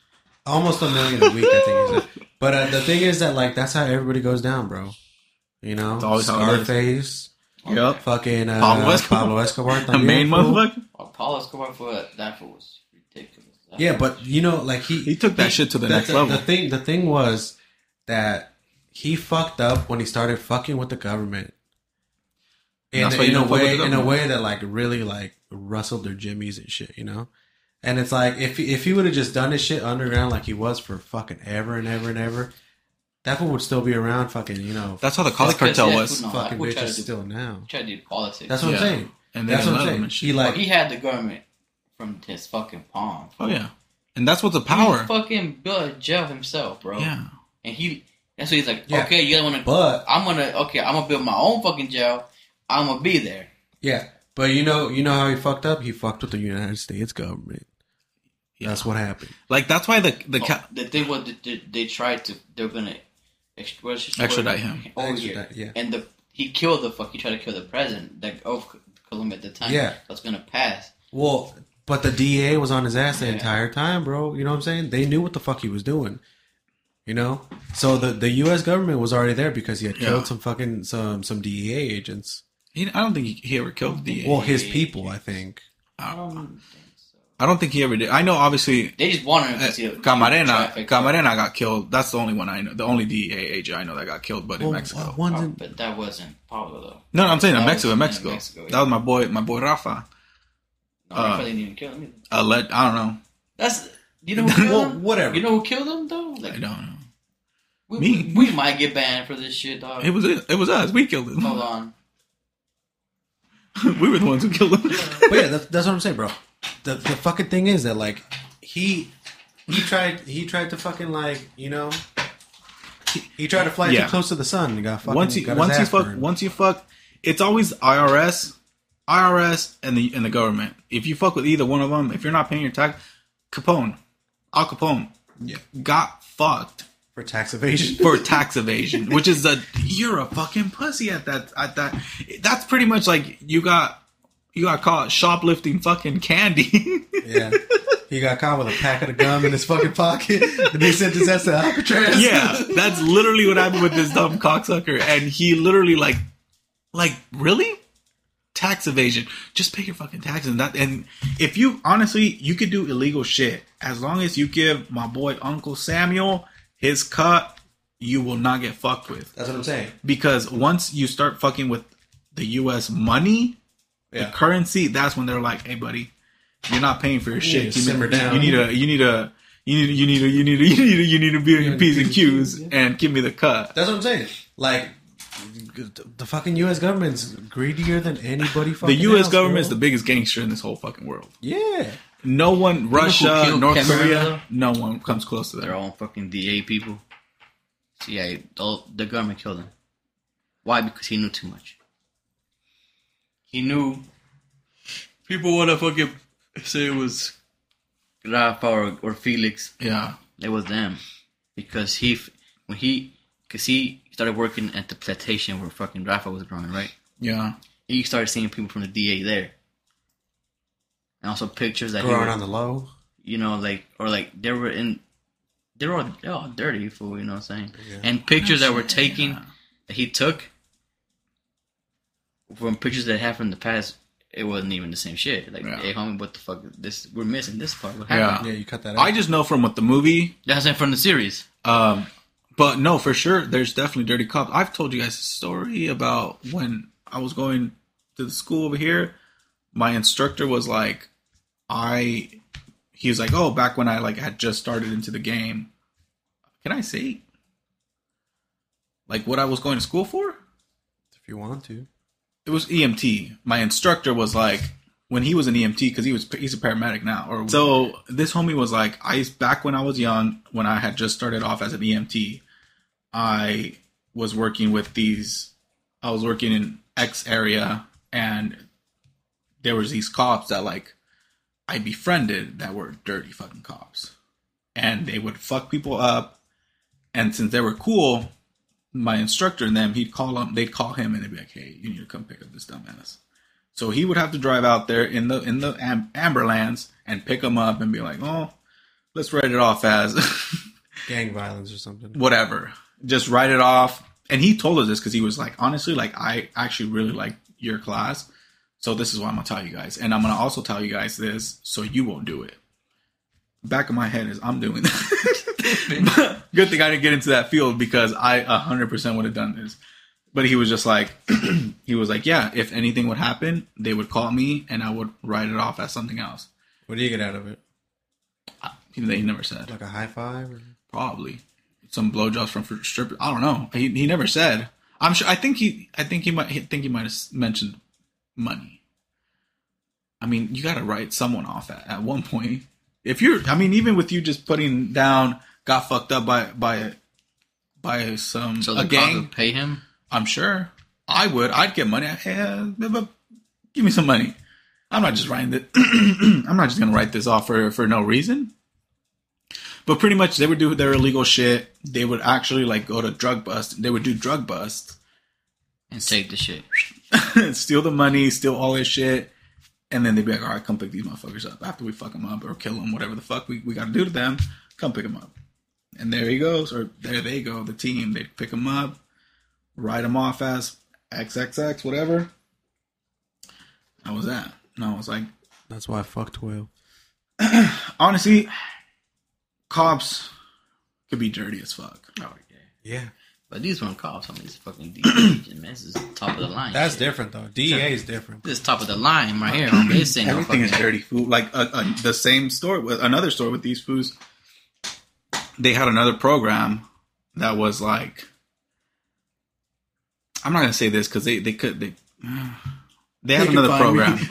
almost a million a week. I think. He said. But uh, the thing is that like that's how everybody goes down, bro. You know, It's always how it is. Scarface, Yep. fucking uh, Pablo Escobar. Pablo Escobar, The main también, fool. motherfucker. oh, Paul Escobar for that. That fool was ridiculous. That Yeah, but you know, like he He took that shit to the next level. The thing, the thing was that he fucked up when he started fucking with the government. In, That's why in a don't fuck with way, in a way that like really like rustled their jimmies and shit, you know. And it's like if he, if he would have just done his shit underground like he was for fucking ever and ever and ever, that fool would still be around, fucking you know, That's how the Cali That's 'cause, Cartel yeah, was. no, fucking that fool tried bitches to do- still now. Try to do politics. That's what Yeah. I'm saying. And That's what I'm saying. and. He like he had the government from his fucking palm. Oh yeah, and that's what's the He power. fucking built a jail himself, bro. Yeah, And he, that's what he's like. Yeah. Okay, you guys want to? But I'm gonna. Okay, I'm gonna build my own fucking jail. I'm gonna be there. yeah, but you know, you know how he fucked up. He fucked with the United States government. That's what happened. like that's why the the oh, ca- Oh, the thing was, they, they tried to. They're gonna ext- Extradite word? him. Oh, over Extradite, here. yeah. And the he killed the fuck. He tried to kill the president that of Colombia at the time. Yeah. that's gonna pass. Well, but the DA was on his ass the Yeah. entire time, bro. You know what I'm saying? They knew what the fuck he was doing. You know, so the the U.S. government was already there because he had killed Yeah. some fucking some some DEA agents. He, I don't think he, he ever killed the Well, his people, I think. I don't think so. I don't think he ever did. I know, obviously, They just wanted him uh, to see Camarena traffic. Camarena got killed. That's the only one I know. The only DEA agent I know that got killed, but in Mexico. uh, one's Oh, in- but that wasn't Pablo though. no, no, I'm saying in Mexico. was In in Mexico, Mexico, yeah. that was my boy, my boy Rafa. No, Uh, Rafa didn't even kill him. Either. Uh, let, I don't know. That's you know who (laughs) killed well, him? whatever. You know who killed him though? I don't know. we, Me. we, we might get banned for this shit, dog. It was it. It was us. We killed him. Hold on. (laughs) we were the ones who killed him. but yeah, that's, that's what I'm saying, bro. The the fucking thing is that like he he tried he tried to fucking like you know he, he tried to fly Yeah. too close to the sun and got fucking once you got once you fuck burned. once you fuck, it's always IRS, IRS, and the and the government. If you fuck with either one of them, if you're not paying your tax, Capone, Al Capone, Yeah. got fucked for tax evasion. for tax evasion, which is a you're a fucking pussy at that at that. That's pretty much like you got you got caught shoplifting fucking candy. (laughs) yeah, he got caught with a packet of gum in his fucking pocket, and they sent his ass to Alcatraz. yeah, that's literally what happened with this dumb cocksucker, and he literally like, like really, tax evasion. Just pay your fucking taxes. And that, and if you honestly, you could do illegal shit as long as you give my boy Uncle Samuel his cut. You will not get fucked with that's what I'm saying. because once you start fucking with the U.S. money, Yeah. the currency, that's when they're like, "Hey, buddy, you're not paying for your need shit. to You simmer need, down." you need a, you need a." You need, you need, a, you need, a, (laughs) you need, a, you need to be in P's and Q's and give me the cut. That's what I'm saying. Like the fucking U.S. government's greedier than anybody. The U.S. else, government is bro. the biggest gangster in this whole fucking world. yeah. No one, Russia, North Cameron, Korea, though? no one comes close to that. all fucking DA people. So yeah, the, the government killed him. Why? Because he knew too much. He knew people want to fucking say it was Rafa or, or Felix. Yeah, It was them because he when he because he started working at the plantation where fucking Rafa was growing, right? yeah, He started seeing people from the DA there, and also pictures that he Growing would- on the low. you know, like or like they were in, they were all, they're all dirty fool, you know what I'm saying? Yeah. And pictures that were taken that he took from pictures that happened in the past, it wasn't even the same shit. Like, Yeah. hey homie, what the fuck? This we're missing this part. What yeah. happened? Yeah, you cut that out. I just know from what the movie That's it from the series. Um, but no, for sure, there's definitely dirty cops. I've told you guys a story about when I was going to the school over here. My instructor was like, I, he was like, oh, back when I like had just started into the game. Can I say, like, what I was going to school for? if you want to. It was EMT. My instructor was like, when he was an EMT, because he was he's a paramedic now. Or so this homie was like, I back when I was young, when I had just started off as an EMT, I was working with these. I was working in X area, and there was these cops that like I befriended that were dirty fucking cops, and they would fuck people up. And since they were cool, my instructor and them, he'd call them, They'd call him and they'd be like, "Hey, you need to come pick up this dumbass." So he would have to drive out there in the in the am- Amberlands and pick him up and be like, "Oh, let's write it off as (laughs) Gang violence or something. whatever. Just write it off." And he told us this because he was like, "Honestly, like I actually really like your class, so this is what I'm gonna tell you guys, and I'm gonna also tell you guys this so you won't do it." Back of my head is I'm doing that. (laughs) Good thing I didn't get into that field because I 100% would have done this. But he was just like, (clears throat) he was like, yeah, if anything would happen, they would call me and I would write it off as something else. What do you get out of it? He, they never said. Like a high five? Or? Probably some blowjobs from fr- strippers. I don't know. He, he never said. I'm sure. I think he. I think he might. I think he might have mentioned money. I mean, you got to write someone off at, at one point. If you're, I mean, even with you just putting down, got fucked up by by by some So a gang. pay him. I'm sure I would. I'd get money. Hey, uh, give me some money. I'm not just writing it. (clears throat) I'm not just gonna write this off for for no reason. But pretty much, they would do their illegal shit. They would actually like go to drug bust. They would do drug bust, and take the shit. (laughs) steal the money, steal all this shit, and then they'd be like, "All right, come pick these motherfuckers up after we fuck them up or kill them, whatever the fuck we, we got to do to them. Come pick them up." And there he goes, or there they go. The team they'd pick him up, write him off as XXX, whatever. How was that. No, I was like, That's why I fucked Will. (clears throat) honestly, cops could be dirty as fuck. Oh yeah. Yeah. But these weren't cops. I mean, this fucking DEA agent, man. This is top of the line. That's shit. different though. DEA is different. This is top of the line right here. homie. This ain't no Everything is dirty food. Like uh, uh, the same store with another store with these foods. They had another program that was like. I'm not gonna say this because they they could they. They had They can another find me. program. (laughs)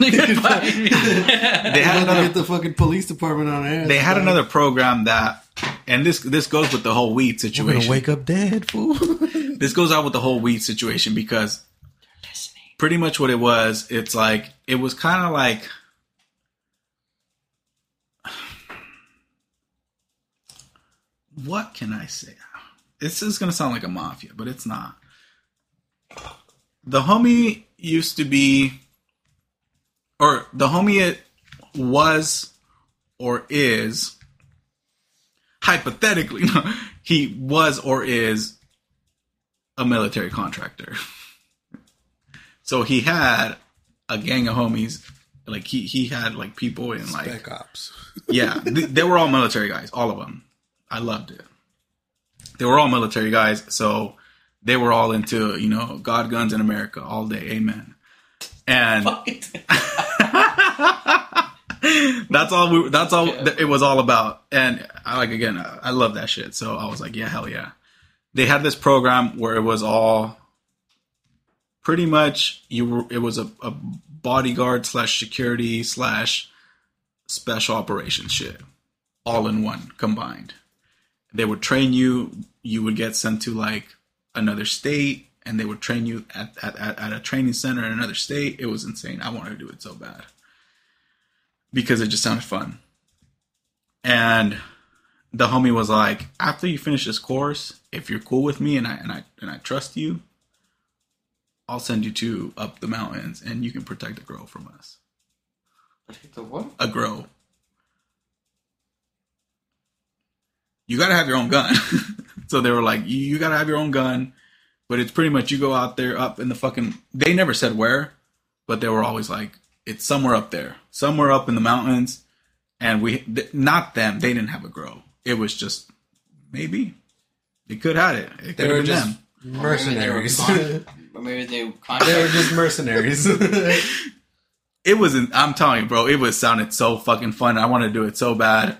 They had another get the fucking police department on air. they had another program that and this this goes with the whole weed We're situation. wake up dead, fool. (laughs) this goes out with the whole weed situation because pretty much what it was, it's like it was kind of like what can I say? This is gonna sound like a mafia, but it's not. The homie used to be, or the homie it was, or is hypothetically, no, (laughs) he was or is a military contractor. so he had a gang of homies. Like he he had like people in like Spec ops. (laughs) yeah, th- they were all military guys, all of them. I loved it. They were all military guys, so they were all into you know God, guns, in America all day. Amen. And (laughs) (laughs) that's all. We, that's all th- it was all about. And I like again, I I love that shit. So I was like, yeah, hell yeah. They had this program where it was all pretty much you were. It was a, a bodyguard slash security slash special operations shit, all in one combined. They would train you. You would get sent to like another state, and they would train you at, at, at a training center in another state. It was insane. I wanted to do it so bad because it just sounded fun. And the homie was like, after you finish this course, if you're cool with me and I and I and I trust you, I'll send you to up the mountains and you can protect a grow from us. The what? A grow. You gotta have your own gun. (laughs) so they were like, you, you gotta have your own gun, but it's pretty much you go out there up in the fucking. They never said where, but they were always like, it's somewhere up there, somewhere up in the mountains, and we th- not them. They didn't have a grow. It was just maybe they could have it. It They could were have been just them. mercenaries. (laughs) Or maybe they were, con- maybe they were they were just mercenaries. (laughs) it was not I'm telling you, bro, it was sounded so fucking fun. I want to do it so bad.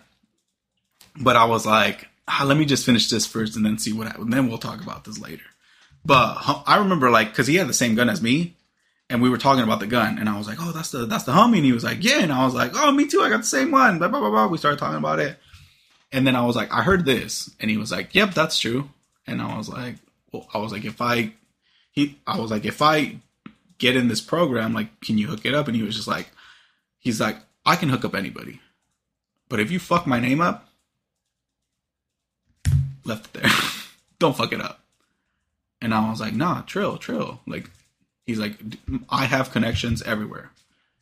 But I was like, ah, let me just finish this first and then see what happens. Then we'll talk about this later. But I remember like because he had the same gun as me, and we were talking about the gun, and I was like, oh, that's the that's the homie, and he was like, yeah, and I was like, oh, me too, I got the same one. Blah blah blah blah. We started talking about it, and then I was like, I heard this, and he was like, yep, that's true, and I was like, well, I was like, if I, he, I was like, if I get in this program, like, can you hook it up? And he was just like, he's like, I can hook up anybody, but if you fuck my name up, left it there. (laughs) Don't fuck it up. And I was like, nah, trill, trill. Like, he's like, I have connections everywhere.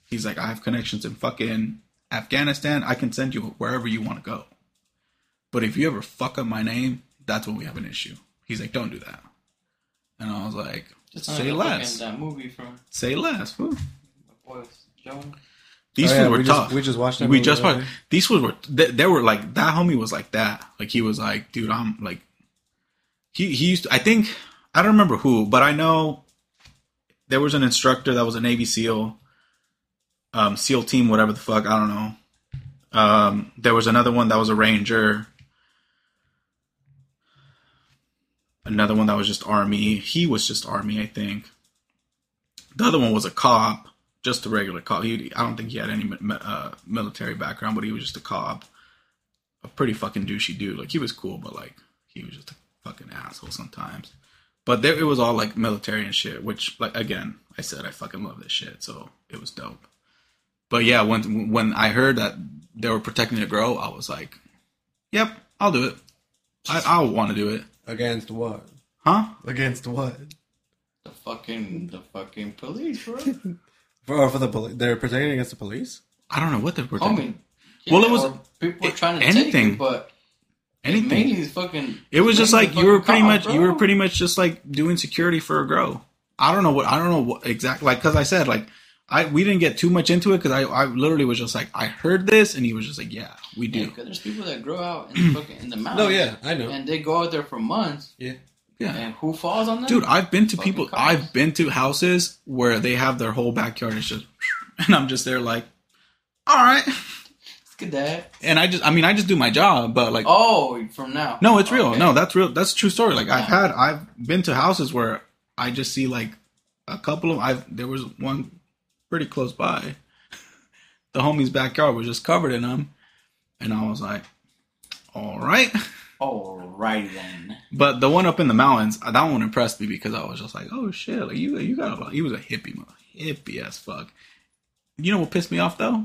He's like, I have connections in fucking Afghanistan. I can send you wherever you want to go. But if you ever fuck up my name, that's when we have an issue. He's like, don't do that. And I was like, Just say like less. That movie from Say less. fool. my. These Oh, yeah, fools were we just- tough. we just watched that We movie just watched. day. These fools were. They, they were like that. Homie was like that. Like he was like, dude, I'm like. He he used. To, I think I don't remember who, but I know there was an instructor that was a Navy SEAL, um, SEAL team, whatever the fuck. I don't know. Um, there was another one that was a Ranger. Another one that was just Army. He was just Army, I think. The other one was a cop, just a regular cop. He, I don't think he had any uh, military background, but he was just a cop. A pretty fucking douchey dude. Like he was cool, but like he was just a fucking asshole sometimes. But there, it was all like military and shit. Which, like again, I said I fucking love this shit, so it was dope. But yeah, when when I heard that they were protecting the girl, I was like, "Yep, I'll do it. I, I'll want to do it, Against what? huh?" Against what? The fucking the fucking police, bro. (laughs) For, for the police? They're protecting against the police? I don't know what they're protecting. Homie. Well, it was- people were it- trying to anything. take you, but Anything. mainly these fucking. It was just like you were pretty cops, much you were pretty much just like doing security for a grow. I don't know what I don't know what exactly like because I said like I we didn't get too much into it because I I literally was just like I heard this and he was just like yeah we Yeah, do 'cause there's people that grow out in the (clears throat) fucking in the mountains. No, yeah, I know. And they go out there for months, Yeah. yeah and who falls on them? dude I've been to Fucking people cops. I've been to houses where they have their whole backyard and it's just (laughs) and I'm just there like all right Look at that. and I just I mean I just do my job but like Oh, from now. No, it's real. Okay. No, that's real. That's a true story. Like I've had, I've been to houses where I just see like a couple of. I've there was one pretty close by. (laughs) The homie's backyard was just covered in them, and I was like, "All right." (laughs) Alright then. But the one up in the mountains, uh, that one impressed me because I was just like, "Oh shit!" Like you, you got a. He was a hippie, hippie as fuck. You know what pissed me off though?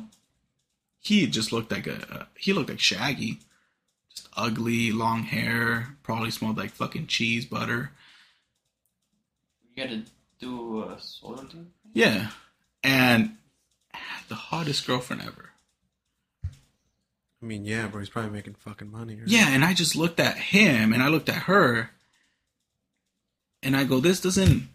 He just looked like a. Uh, he looked like Shaggy, just ugly, long hair. Probably smelled like fucking cheese butter. You gotta do a solar thing? Yeah, and the hottest girlfriend ever. I mean, yeah, bro, he's probably making fucking money. Right? Yeah, and I just looked at him and I looked at her, and I go, "This doesn't.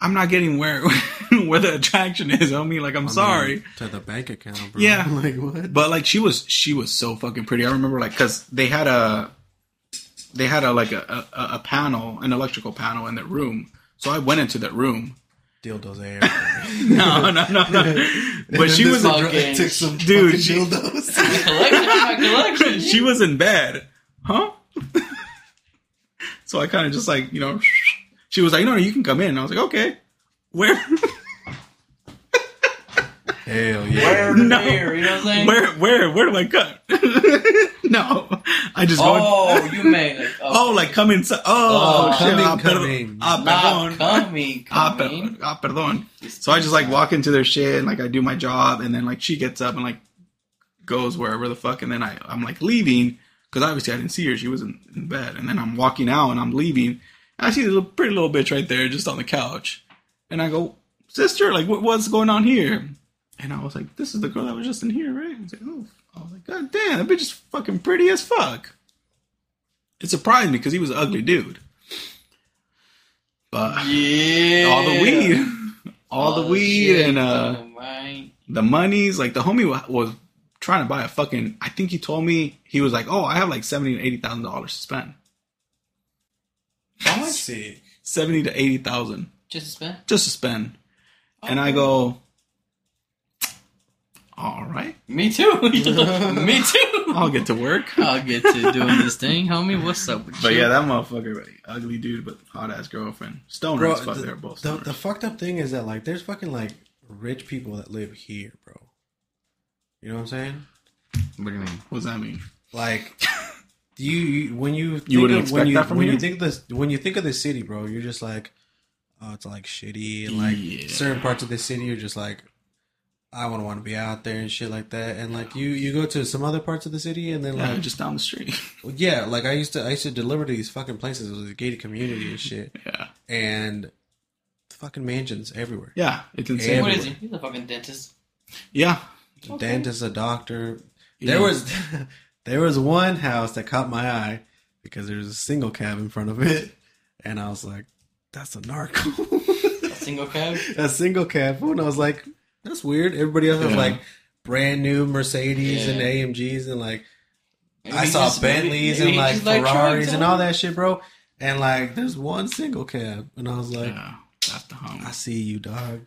I'm not getting where (laughs) (laughs) where the attraction is, homie. Like, I'm I mean, sorry." to the bank account, bro. Yeah. (laughs) like what? But like, she was she was so fucking pretty. I remember like because they had a they had a like a, a a panel, an electrical panel in their room. So I went into that room. dildos there. (laughs) No, no, no, no. But she was a dr- took some Dude, fucking she- dildos. Collection, my collection. she was in bed, huh? so I kind of just like you know, she was like, "No, no, you can come in." And I was like, "Okay, where, Hell yeah. Where No. there, you know what I'm saying? where, where, where do I cut?" (laughs) no, I just go. Oh, you made like (laughs) Oh, like come inside. Oh, Oh, shit. coming, ah, per- coming. ah, not perdón. coming, Ah, per- coming. ah, perdón. So I just like walk into their shit and like I do my job and then like she gets up and like goes wherever the fuck and then I I'm like leaving because obviously I didn't see her she was in, in bed and then I'm walking out and I'm leaving and I see this little, pretty little bitch right there just on the couch and I go sister like what, what's going on here and I was like this is the girl that was just in here right I was like oh I was like god damn that bitch is fucking pretty as fuck it surprised me because he was an ugly dude but Yeah. all the weed all the weed shit, and uh the monies. Like the homie wa- was trying to buy a fucking. I think he told me he was like, "Oh, I have like seventy to eighty thousand dollars to spend. How much? Sick. Seventy to eighty thousand Just to spend? just to spend." And I go, "All right, Me too. (laughs) Me too. I'll get to work." (laughs) I'll get to doing this thing, homie. What's up with But you? yeah, that motherfucker, like, ugly dude, but hot ass girlfriend, stoner Bro, as fuck. the, They're both the, stoners. the fucked up thing is that like there's fucking like rich people that live here, bro. You know what I'm saying? What do you mean? what does that mean? Like, do you, you when you think wouldn't of, when expect you that from when here? you think this when you think of the city, bro, you're just like, oh, it's like shitty, and like Yeah. certain parts of the city are just like I wouldn't want to be out there and shit like that. And like you, you go to some other parts of the city, and then Yeah, like just down the street. (laughs) yeah, like I used to, I used to deliver to these fucking places. It was a gated community and shit, (laughs) yeah, and fucking mansions everywhere. yeah, it's insane. What is he? He's a fucking dentist. Yeah, A dentist, a doctor. Yeah. There was, (laughs) there was one house that caught my eye because there was a single cab in front of it, and I was like, "That's a narco." A single cab. a single cab, and I was like, "That's weird." Everybody else Yeah. like brand new Mercedes and Yeah. AMGs and like Maybe I he saw just- Bentleys maybe and he like Ferraris and all that shit, bro. And like, there's one single cab, and I was like, yeah, that's the. "I see you, dog."